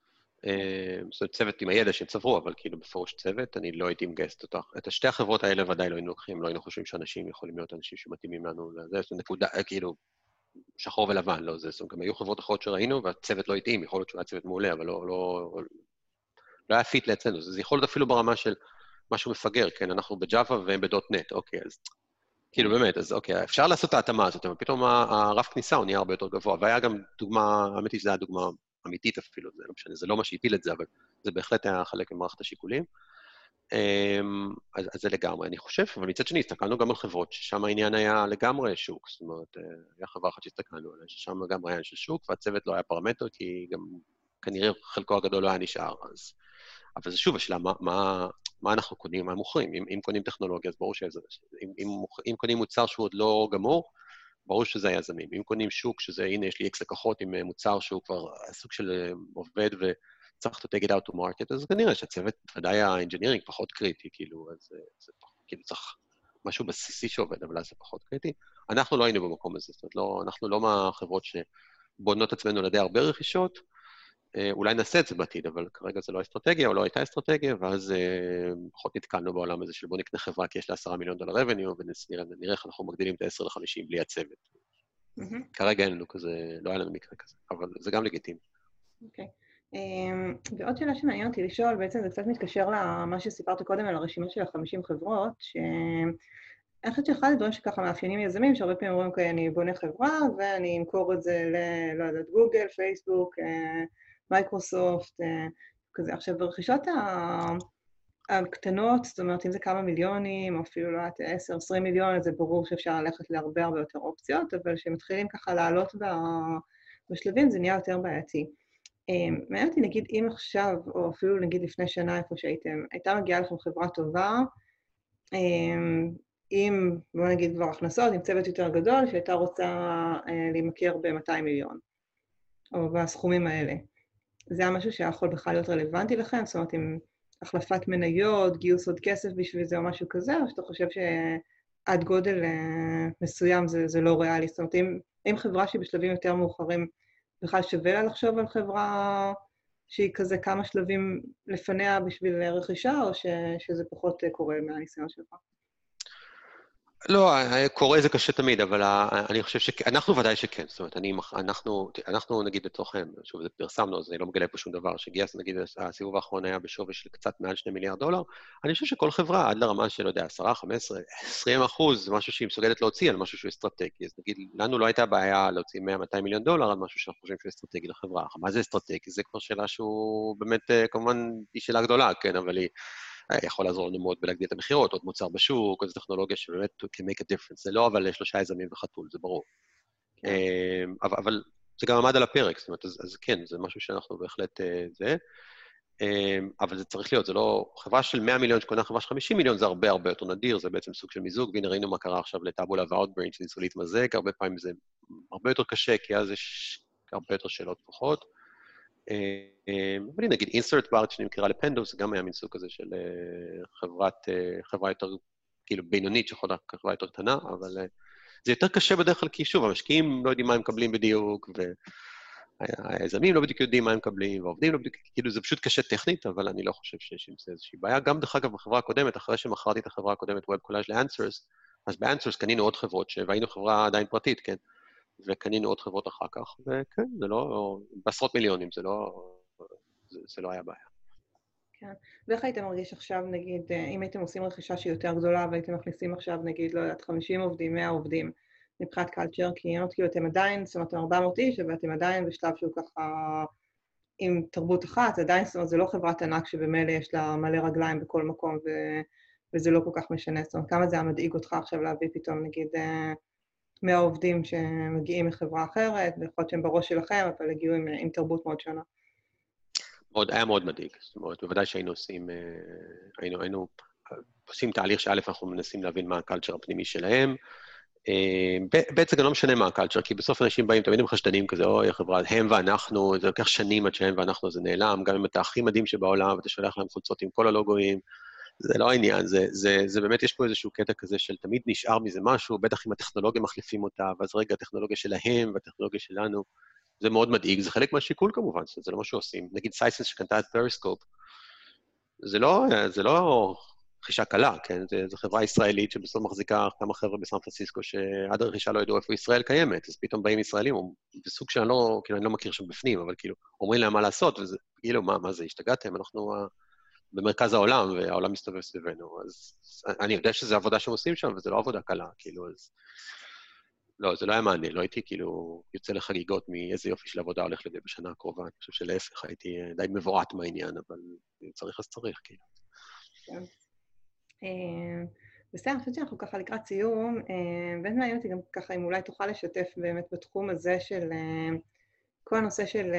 אה, זאת אומרת, צוות עם הידע שהם צברו, אבל כאילו בפירוש צוות, אני לא הייתי מגייסת אותך. את השתי החברות האלה ודאי לא היינו לוקחים, לא היינו חושבים שאנשים יכולים להיות אנשים שמתאימים לנו לזה, זאת נקודה, כאילו, שחור ולבן, לא זה, זאת אומרת, גם היו חברות אחרות שראינו, והצוות לא התאים, יכול להיות שהוא היה צוות מעולה, אבל לא, לא, לא היה fit לאצלנו. זה יכול להיות אפילו ברמה של משהו מפגר, כן, אנחנו ב Java והם ב .NET, אוקיי, אז כאילו באמת, אז אוקיי, אפשר לעשות את ההתאמה הזאת, אבל פתאום הרף כניסה הוא נהיה הרבה יותר גבוה. והיה גם דוגמה, האמת היא שזו הייתה דוגמה אמיתית אפילו, זה לא משנה, זה לא מה שהפיל את זה, אבל זה בהחלט היה חלק ממערכת השיקולים. אמ, אז, אז זה לגמרי, אני חושב, אבל מצד שני, הסתכלנו גם על חברות ששם העניין היה לגמרי שוק, זאת אומרת, אה, היה חברה אחת שהסתכלנו עליה, ששם גם היה של שוק, והצוות לא היה פרמטר, כי גם כנראה חלקו הגדול לא היה נשאר, אז... אבל זה שוב השאלה, מה, מה, מה אנחנו קונים, מה מוכרים. אם, אם קונים טכנולוגיה, אז ברור שזה... אם, אם, אם קונים מוצר שהוא עוד לא גמור, ברור שזה היזמים. אם קונים שוק, שזה, הנה, יש לי אקס לקוחות עם אה, מוצר שהוא כבר סוג של אה, עובד וצריך to take it out to market, אז כנראה שהצוות, ודאי ה engineering פחות קריטי, כאילו, אז אה, זה כאילו צריך משהו בסיסי שעובד, אבל אז זה פחות קריטי. אנחנו לא היינו במקום הזה, זאת אומרת, לא, אנחנו לא מהחברות שבונות עצמנו על ידי הרבה רכישות, אה, אולי נעשה את זה בעתיד, אבל כרגע זה לא אסטרטגיה, או לא הייתה אסטרטגיה, ואז אה, פחות נתקלנו בעולם הזה של בוא נקנה חברה כי יש לה עשרה מיליון דולר revenue, ונראה איך אנחנו מגדילים את ה-10 ל-50 בלי הצוות. כרגע אין לנו כזה, לא היה לנו מקרה כזה, אבל זה גם לגיטימי. אוקיי. אמ, ועוד שאלה שמעניין אותי לשאול, בעצם זה קצת מתקשר למה שסיפרת קודם על הרשימה של ה-50 חברות, שאני חושבת שאחד הדברים שככה מאפיינים יזמים, שהרבה פעמים אומרים, אוקיי, אני בונה חברה ואני אמכור את זה ל... לא יודעת, גוגל, פייסבוק, אה, מייקרוסופט, אה, כזה. עכשיו, ברכישות הקטנות, זאת אומרת, אם זה כמה מיליונים, או אפילו, לא יודעת, 10-20 מיליון, אז זה ברור שאפשר ללכת להרבה הרבה יותר אופציות, אבל כשמתחילים ככה לעלות בשלבים, זה נהיה יותר בעייתי. אה, מעניין אותי, נגיד, אם עכשיו, או אפילו נגיד לפני שנה, איפה שהייתם, הייתה מגיעה לכם חברה טובה, אה, עם, בוא נגיד כבר הכנסות, עם צוות יותר גדול, שהייתה רוצה להימכר ב-200 מיליון, או בסכומים האלה. זה היה משהו שהיה יכול בכלל להיות רלוונטי לכם? זאת אומרת, עם החלפת מניות, גיוס עוד כסף בשביל זה או משהו כזה, או שאתה חושב שעד גודל אה, מסוים זה, זה לא ריאלי? זאת אומרת, אם, אם חברה שהיא בשלבים יותר מאוחרים, בכלל שווה לה לחשוב על חברה שהיא כזה כמה שלבים לפניה בשביל רכישה, או ש, שזה פחות קורה מהניסיון שלך? לא, קורא זה קשה תמיד, אבל אני חושב שאנחנו ודאי שכן. זאת אומרת, אני, אנחנו, אנחנו נגיד לתוכן, שוב, זה פרסמנו, אז אני לא מגלה פה שום דבר, שגייס, נגיד, הסיבוב האחרון היה בשווי של קצת מעל 2 מיליארד דולר, אני חושב שכל חברה, עד לרמה של, לא יודע, 10, 15, 20 אחוז, זה משהו שהיא מסוגלת להוציא על משהו שהוא אסטרטגי. אז נגיד, לנו לא הייתה בעיה להוציא 100-200 מיליון דולר על משהו שאנחנו חושבים שהוא אסטרטגי לחברה. מה זה אסטרטגי? זה כבר שאלה שהוא באמת, אה, כמובן, היא שאלה גדולה, כן, אבל היא... יכול לעזור לנו מאוד בלהגדיל את המכירות, עוד מוצר בשוק, איזו טכנולוגיה שבאמת can make a difference. זה לא אבל שלושה יזמים וחתול, זה ברור. כן. אמ, אבל, אבל זה גם עמד על הפרק, זאת אומרת, אז, אז כן, זה משהו שאנחנו בהחלט אה, זה. אמ, אבל זה צריך להיות, זה לא... חברה של 100 מיליון שקונה חברה של 50 מיליון זה הרבה הרבה יותר נדיר, זה בעצם סוג של מיזוג, והנה ראינו מה קרה עכשיו לטאבולה ואוטבריין שניסו להתמזג, הרבה פעמים זה הרבה יותר קשה, כי אז יש הרבה יותר שאלות פחות. אה, אבל נגיד אינסרט בארץ שנמכרה לפנדו, זה גם היה מין סוג כזה של אה, חברת, אה, חברה יותר, כאילו בינונית שיכולה חברה יותר קטנה, אבל זה יותר קשה בדרך כלל, כי שוב, המשקיעים לא יודעים מה הם מקבלים בדיוק, והיזמים לא בדיוק יודעים מה הם מקבלים, והעובדים לא בדיוק, כאילו זה פשוט קשה טכנית, אבל אני לא חושב שיש עם זה איזושהי בעיה. גם, דרך אגב, בחברה הקודמת, אחרי שמכרתי את החברה הקודמת, Web Collage ל-Answers, אז ב-Answers קנינו עוד חברות, והיינו חברה עדיין פרטית, כן? וקנינו עוד חברות אחר כך, וכן, זה לא... בעשרות מיליונים, זה לא... זה, זה לא היה בעיה. כן. ואיך היית מרגיש עכשיו, נגיד, אה, אם הייתם עושים רכישה שהיא יותר גדולה והייתם מכניסים עכשיו, נגיד, לא יודעת, 50 עובדים, 100 עובדים, מבחינת קלצ'ר, כי אמרת כאילו אתם עדיין, זאת אומרת, 400 איש, ואתם עדיין בשלב שהוא ככה עם תרבות אחת, עדיין, זאת אומרת, זה לא חברת ענק שבמילא יש לה מלא רגליים בכל מקום, ו... וזה לא כל כך משנה. זאת אומרת, כמה זה היה מדאיג אותך עכשיו להביא פתאום, נגיד, אה, מהעובדים שמגיעים מחברה אחרת, ויכול להיות שהם בראש שלכם, אבל הגיעו עם, עם תרבות מאוד שונה. מאוד, היה מאוד מדאיג. זאת אומרת, בוודאי שהיינו עושים, אה, היינו, היינו עושים תהליך שא', אנחנו מנסים להבין מה ה culture הפנימי שלהם. אה, בעצם גם לא משנה מה ה culture, כי בסוף אנשים באים, תמיד הם חשדנים כזה, אוי, החברה, הם ואנחנו, זה לוקח שנים עד שהם ואנחנו, זה נעלם, גם אם אתה הכי מדהים שבעולם, ואתה שולח להם חולצות עם כל הלוגוים, זה לא העניין, זה, זה, זה באמת, יש פה איזשהו קטע כזה של תמיד נשאר מזה משהו, בטח אם הטכנולוגיה מחליפים אותה, ואז רגע, הטכנולוגיה שלהם והטכנולוגיה שלנו, זה מאוד מדאיג, זה חלק מהשיקול כמובן, זה לא מה שעושים. נגיד Sisense שקנתה את Periscope, זה לא, זה לא רכישה קלה, כן? זו חברה ישראלית שבסוף מחזיקה כמה חבר'ה בסן פרנסיסקו שעד הרכישה לא ידעו איפה ישראל קיימת, אז פתאום באים ישראלים, בסוג שאני לא, כאילו, אני לא מכיר שם בפנים, אבל כאילו, אומרים להם מה לעשות, וזה, כאילו, מה, מה זה, השתגעתם? אנחנו במרכז העולם, והעולם מסתובב סביבנו, אז אני יודע שזו עבודה שהם עושים שם, וזו לא עבודה קלה, כאילו, אז... לא, זה לא היה מעניין, לא הייתי כאילו יוצא לחגיגות מאיזה יופי של עבודה הולך לזה בשנה הקרובה. אני חושב שלהפך, הייתי די מבועת מהעניין, אבל אם צריך אז צריך, כאילו. כן. אה, בסדר, אני חושבת שאנחנו ככה לקראת סיום, אה, באמת מעניין אותי גם ככה אם אולי תוכל לשתף באמת בתחום הזה של אה, כל הנושא של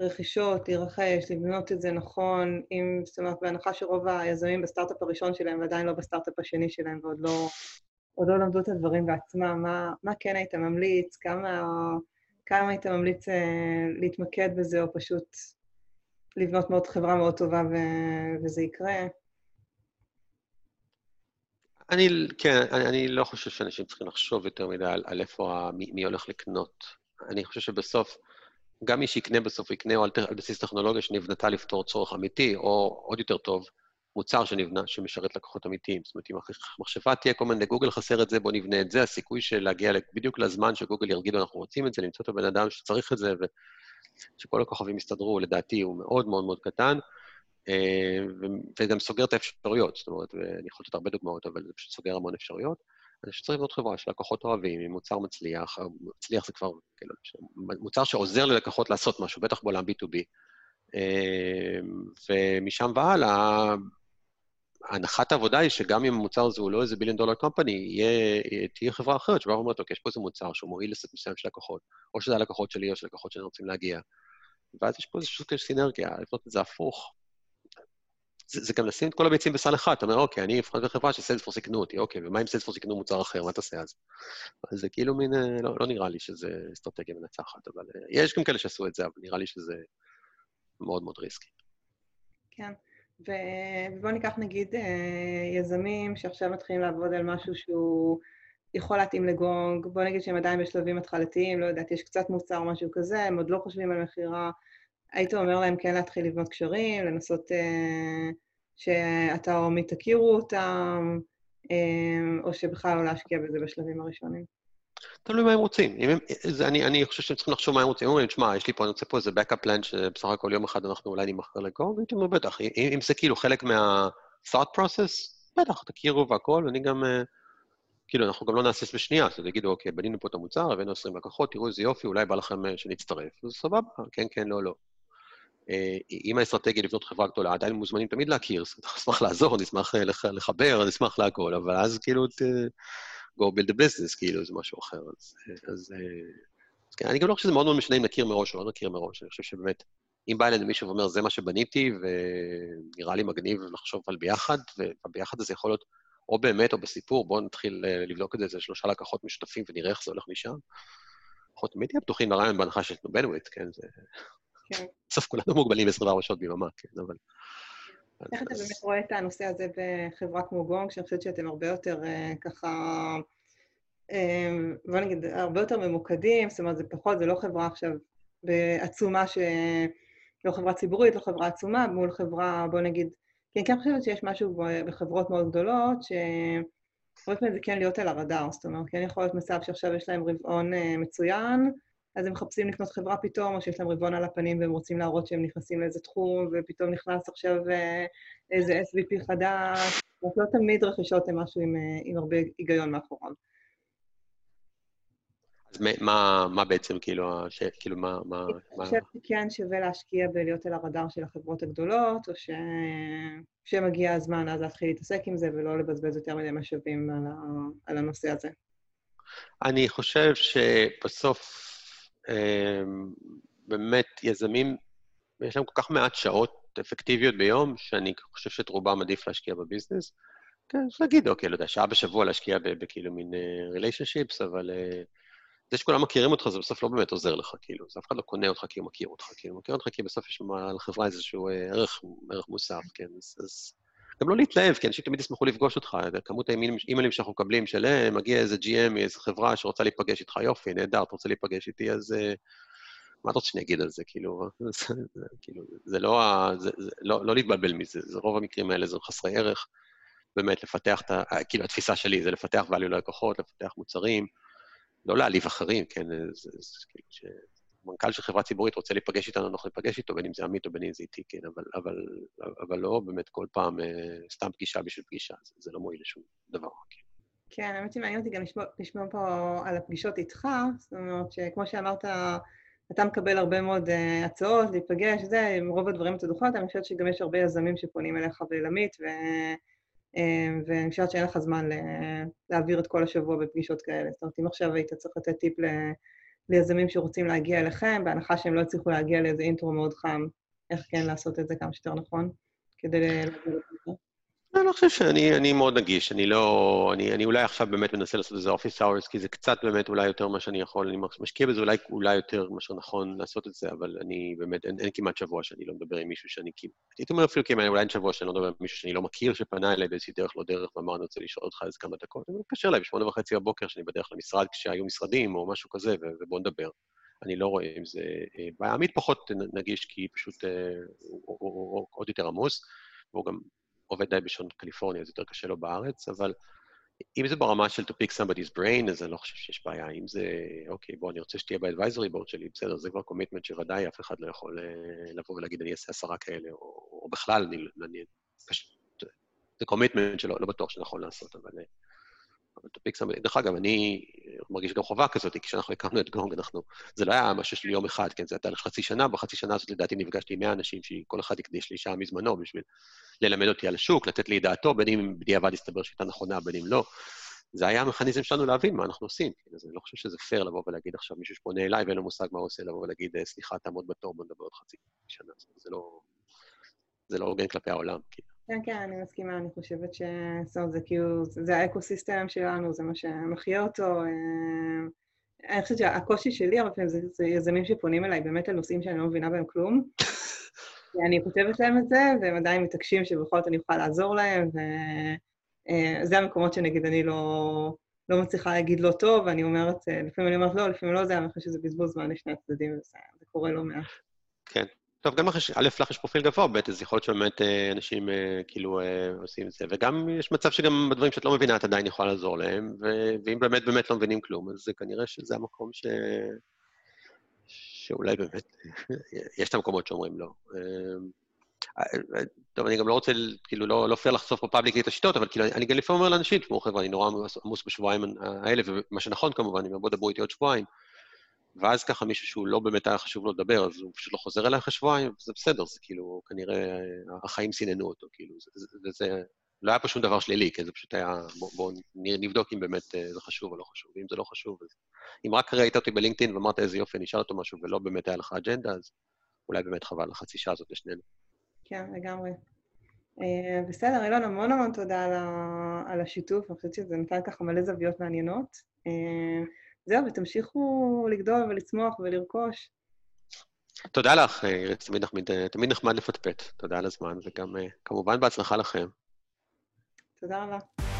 רכישות, להירכש, לבנות את זה נכון, אם, זאת אומרת, בהנחה שרוב היזמים בסטארט-אפ הראשון שלהם ועדיין לא בסטארט-אפ השני שלהם ועוד לא, עוד לא למדו את הדברים בעצמם, מה, מה כן היית ממליץ, כמה, כמה היית ממליץ להתמקד בזה, או פשוט לבנות מאוד חברה מאוד טובה ו, וזה יקרה? אני, כן, אני, אני לא חושב שאנשים צריכים לחשוב יותר מדי על, על איפה, מי, מי הולך לקנות. אני חושב שבסוף, גם מי שיקנה בסוף יקנה או על, על בסיס טכנולוגיה שנבנתה לפתור צורך אמיתי, או עוד יותר טוב, מוצר שנבנה, שמשרת לקוחות אמיתיים. זאת אומרת, אם המחשבה תהיה כל מיני, גוגל חסר את זה, בואו נבנה את זה, הסיכוי של להגיע בדיוק לזמן שגוגל יגידו, אנחנו רוצים את זה, למצוא את הבן אדם שצריך את זה, ושכל הכוכבים יסתדרו, לדעתי הוא מאוד מאוד מאוד קטן. אה, וגם סוגר את האפשרויות, זאת אומרת, ואני יכול לתת הרבה דוגמאות, אבל זה פשוט סוגר המון אפשרויות. אני חושב שצריך לבנות חברה שלקוחות אוהבים, עם מוצר מצליח, מצליח זה כבר, כאילו, מוצר שעוזר ללקוחות לעשות משהו, בטח בעולם B2B. אה, ומשם והלאה, הנחת העבודה היא שגם אם המוצר הזה הוא לא איזה ביליון דולר קומפני, תהיה חברה אחרת שבאה ואומרת, אוקיי, יש פה איזה מוצר שהוא מועיל לסט מסוים של לקוחות, או שזה הלקוחות שלי או של לקוחות שאני רוצים להגיע. ואז יש פה איזושהי סינרגיה, לבנות את זה הפוך, זה, זה גם לשים את כל הביצים בסל אחד, אתה אומר, אוקיי, אני אבחר בחברה שסיילספורס יקנו אותי, אוקיי, ומה אם סיילספורס יקנו מוצר אחר, מה תעשה אז? אז זה כאילו מין, אה, לא, לא נראה לי שזה אסטרטגיה מנצחת, אבל אה, יש גם כאלה שעשו את זה, אבל נראה לי שזה מאוד מאוד ריסקי. כן, ובואו ניקח נגיד אה, יזמים שעכשיו מתחילים לעבוד על משהו שהוא יכול להתאים לגונג, בואו נגיד שהם עדיין בשלבים התחלתיים, לא יודעת, יש קצת מוצר או משהו כזה, הם עוד לא חושבים על מכירה. היית אומר להם כן להתחיל לבנות קשרים, לנסות אה, שאתה או מי תכירו אותם, אה, או שבכלל לא להשקיע בזה בשלבים הראשונים? תלוי מה הם רוצים. הם, זה, אני, אני חושב שהם צריכים לחשוב מה הם רוצים. הם אומרים, תשמע, יש לי פה, אני רוצה פה איזה backup plan שבסך הכל יום אחד אנחנו אולי נמכר לקור, והייתי אומר, בטח, אם, אם זה כאילו חלק מה-thought process, בטח, תכירו והכול, ואני גם, אה, כאילו, אנחנו גם לא נהסס בשנייה, אז יגידו, אוקיי, בנינו פה את המוצר, הבאנו 20 לקוחות, תראו איזה יופי, אולי בא לכם אה, שנצטרף. אז סבבה, כן, כן, לא, לא. אה, אם האסטרטגיה לבנות חברה גדולה, עדיין מוזמנים תמיד להכיר, נשמח לעזור, נשמח אה, לחבר, נשמח להכל, אבל אז כאילו, go build a business, כאילו, זה משהו אחר. אז, אז, אז כן, אני גם לא חושב שזה מאוד מאוד משנה אם נכיר מראש או לא נכיר מראש, אני חושב שבאמת, אם בא אלינו מישהו ואומר, זה מה שבניתי, ונראה לי מגניב לחשוב על ביחד, והביחד הזה יכול להיות או באמת או בסיפור, בואו נתחיל אה, לבדוק את זה, זה שלושה לקוחות משותפים ונראה איך זה הולך משם. אנחנו תמיד נהיה פתוחים לרעיון בהנחה שיש לנו בנוויט, כן? זה... כן. בסוף כולנו מוגבלים 24 שעות ביממה, כן, אבל... איך אתה באמת רואה את הנושא הזה בחברה כמו גונג, שאני חושבת שאתם הרבה יותר uh, ככה, uh, בוא נגיד, הרבה יותר ממוקדים, זאת אומרת, זה פחות, זה לא חברה עכשיו בעצומה ש... לא חברה ציבורית, לא חברה עצומה, מול חברה, בוא נגיד, כי אני כן חושבת שיש משהו בחברות מאוד גדולות, שהרבה פעמים זה כן להיות על הרדאר, זאת אומרת, כן יכול להיות מצב שעכשיו יש להם רבעון uh, מצוין, אז הם מחפשים לקנות חברה פתאום, או שיש להם רבעון על הפנים והם רוצים להראות שהם נכנסים לאיזה תחום, ופתאום נכנס עכשיו אה, איזה SVP חדש. זאת לא תמיד רכישות הן משהו עם, אה, עם הרבה היגיון מאחוריו. אז מה, מה בעצם, כאילו, ש... כאילו, מה... מה אני חושבת שכן שווה להשקיע בלהיות על הרדאר של החברות הגדולות, או ש... שמגיע הזמן אז להתחיל להתעסק עם זה ולא לבזבז יותר מדי משאבים על, ה... על הנושא הזה. אני חושב שבסוף באמת, יזמים, יש להם כל כך מעט שעות אפקטיביות ביום, שאני חושב שאת רובם עדיף להשקיע בביזנס. כן, אפשר להגיד, אוקיי, לא יודע, שעה בשבוע להשקיע בכאילו מין ריליישנשיפס, uh, אבל uh, זה שכולם מכירים אותך, זה בסוף לא באמת עוזר לך, כאילו. זה אף אחד לא קונה אותך כי הוא מכיר אותך, כאילו. מכיר אותך כי בסוף יש לחברה איזשהו uh, ערך, ערך מוסף, כן. אז, אז גם לא להתלהב, כי אנשים תמיד ישמחו לפגוש אותך. כמות האימיילים שאנחנו מקבלים של, אה, מגיע איזה GM מאיזו חברה שרוצה להיפגש איתך, יופי, נהדר, אתה רוצה להיפגש איתי, אז אה, מה אתה רוצה שאני אגיד על זה? כאילו, כאילו, זה לא, זה, זה, לא, לא להתבלבל מזה, זה רוב המקרים האלה זה חסרי ערך. באמת, לפתח את ה... כאילו, התפיסה שלי זה לפתח value ללקוחות, לפתח מוצרים, לא להעליב אחרים, כן? זה, זה, זה כאילו, ש... מנכ"ל של חברה ציבורית רוצה להיפגש איתנו, אנחנו ניפגש איתו, בין אם זה עמית או בין אם זה איתי, כן, אבל, אבל, אבל לא באמת כל פעם אה, סתם פגישה בשביל פגישה, זה, זה לא מועיל לשום דבר. כן, כן האמת שמעניין אותי גם לשמוע, פה על הפגישות איתך, זאת אומרת שכמו שאמרת, אתה מקבל הרבה מאוד uh, הצעות להיפגש, זה, עם רוב הדברים אתה דוחה אני חושבת שגם יש הרבה יזמים שפונים אליך ולעמית, ו... uh, ואני חושבת שאין לך זמן להעביר את כל השבוע בפגישות כאלה. זאת אומרת, אם עכשיו היית צריך לתת טיפ. ליזמים שרוצים להגיע אליכם, בהנחה שהם לא הצליחו להגיע לאיזה אינטרו מאוד חם, איך כן לעשות את זה כמה שיותר נכון, כדי. אני לא חושב שאני אני מאוד נגיש, אני לא... אני, אני אולי עכשיו באמת מנסה לעשות איזה אופיס אאורס, כי זה קצת באמת אולי יותר ממה שאני יכול, אני משקיע בזה אולי, אולי יותר מאשר נכון לעשות את זה, אבל אני באמת, אין, אין כמעט שבוע שאני לא מדבר עם מישהו שאני כאילו... הייתי אומר אפילו כמעט, אולי אין שבוע שאני לא מדבר עם מישהו שאני לא מכיר, שפנה אליי באיזושהי דרך לא דרך, ואמר, אני רוצה לשאול אותך איזה כמה דקות, אני מתקשר אליי בשמונה וחצי בבוקר, שאני בדרך למשרד כשהיו משרדים או משהו כזה, ובואו נדבר. אני לא רואה אם זה אה, בעיה. עמית פחות נגיש, כי פשוט אה, הוא עוד יותר עמוס, והוא גם עובד די בשעון קליפורניה, אז יותר קשה לו בארץ, אבל אם זה ברמה של to pick somebody's brain, אז אני לא חושב שיש בעיה. אם זה, אוקיי, בוא, אני רוצה שתהיה ב-advisory board שלי, בסדר, זה כבר commitment שוודאי אף אחד לא יכול uh, לבוא ולהגיד, אני אעשה עשרה כאלה, או, או בכלל, אני, אני פשוט, זה commitment שלא לא בטוח שנכון לעשות, אבל... תפיק. דרך אגב, אני מרגיש גם חובה כזאת, כי כשאנחנו הקמנו את גונג, אנחנו... זה לא היה משהו של יום אחד, כן? זה היה חצי שנה, בחצי שנה הזאת לדעתי נפגשתי עם 100 אנשים שכל אחד הקדיש לי שעה מזמנו בשביל ללמד אותי על השוק, לתת לי דעתו, בין אם בדיעבד יסתבר שהייתה נכונה, בין אם לא. זה היה המכניזם שלנו להבין מה אנחנו עושים. כן? אז אני לא חושב שזה פייר לבוא ולהגיד עכשיו מישהו שפונה אליי ואין לו מושג מה הוא עושה, לבוא ולהגיד, אה, סליחה, תעמוד בתור, בוא נדבר עוד חצי שנה. זה לא... זה לא הוגן כלפי העולם. כאילו. כן, כן, אני מסכימה, אני חושבת שזה כאילו, זה האקו-סיסטם שלנו, זה מה שמחיה אותו. אה, אני חושבת שהקושי שלי הרבה פעמים זה, זה יזמים שפונים אליי באמת על נושאים שאני לא מבינה בהם כלום. אני כותבת להם את זה, והם עדיין מתעקשים שבכל זאת אני אוכל לעזור להם, וזה אה, המקומות שנגיד אני לא, לא מצליחה להגיד לא טוב, ואני אומרת, אה, לפעמים אני אומרת לא, לפעמים לא זה, אני חושבת שזה בזבוז זמן לשני הצדדים, וזה קורה לא מעט. כן, טוב, גם אחרי א', לך יש פרופיל גבוה, ב', אז יכול להיות שבאמת אה, אנשים אה, כאילו אה, עושים את זה, וגם יש מצב שגם בדברים שאת לא מבינה את עדיין יכולה לעזור להם, ואם באמת באמת לא מבינים כלום, אז זה כנראה שזה המקום ש... שאולי באמת, יש את המקומות שאומרים לא. טוב, אני גם לא רוצה, כאילו, לא, לא פייר לחשוף בפאבליקי את השיטות, אבל כאילו, אני גם לפעמים אומר לאנשים, תשמעו חבר'ה, אני נורא עמוס בשבועיים האלה, ומה שנכון כמובן, אם בואו דברו איתי עוד שבועיים, ואז ככה מישהו שהוא לא באמת היה חשוב לו לדבר, אז הוא פשוט לא חוזר אליי אחרי שבועיים, זה בסדר, זה כאילו, כנראה החיים סיננו אותו, כאילו, וזה לא היה פה שום דבר שלילי, כי זה פשוט היה, בואו בוא נבדוק אם באמת אה, זה חשוב או לא חשוב, ואם זה לא חשוב, אז... אם רק ראית אותי בלינקדאין ואמרת איזה יופי, אני אשאל אותו משהו, ולא באמת היה לך אג'נדה, אז אולי באמת חבל לחצי שעה הזאת לשנינו. כן, לגמרי. Uh, בסדר, אילון, המון המון תודה על, השיתוף, אני חושבת שזה נתן ככה מלא זוויות מעניינות. Uh, זהו, ותמשיכו לגדול ולצמוח ולרכוש. תודה לך, איריס, תמיד, תמיד נחמד לפטפט. תודה על הזמן, וגם כמובן בהצלחה לכם. תודה רבה.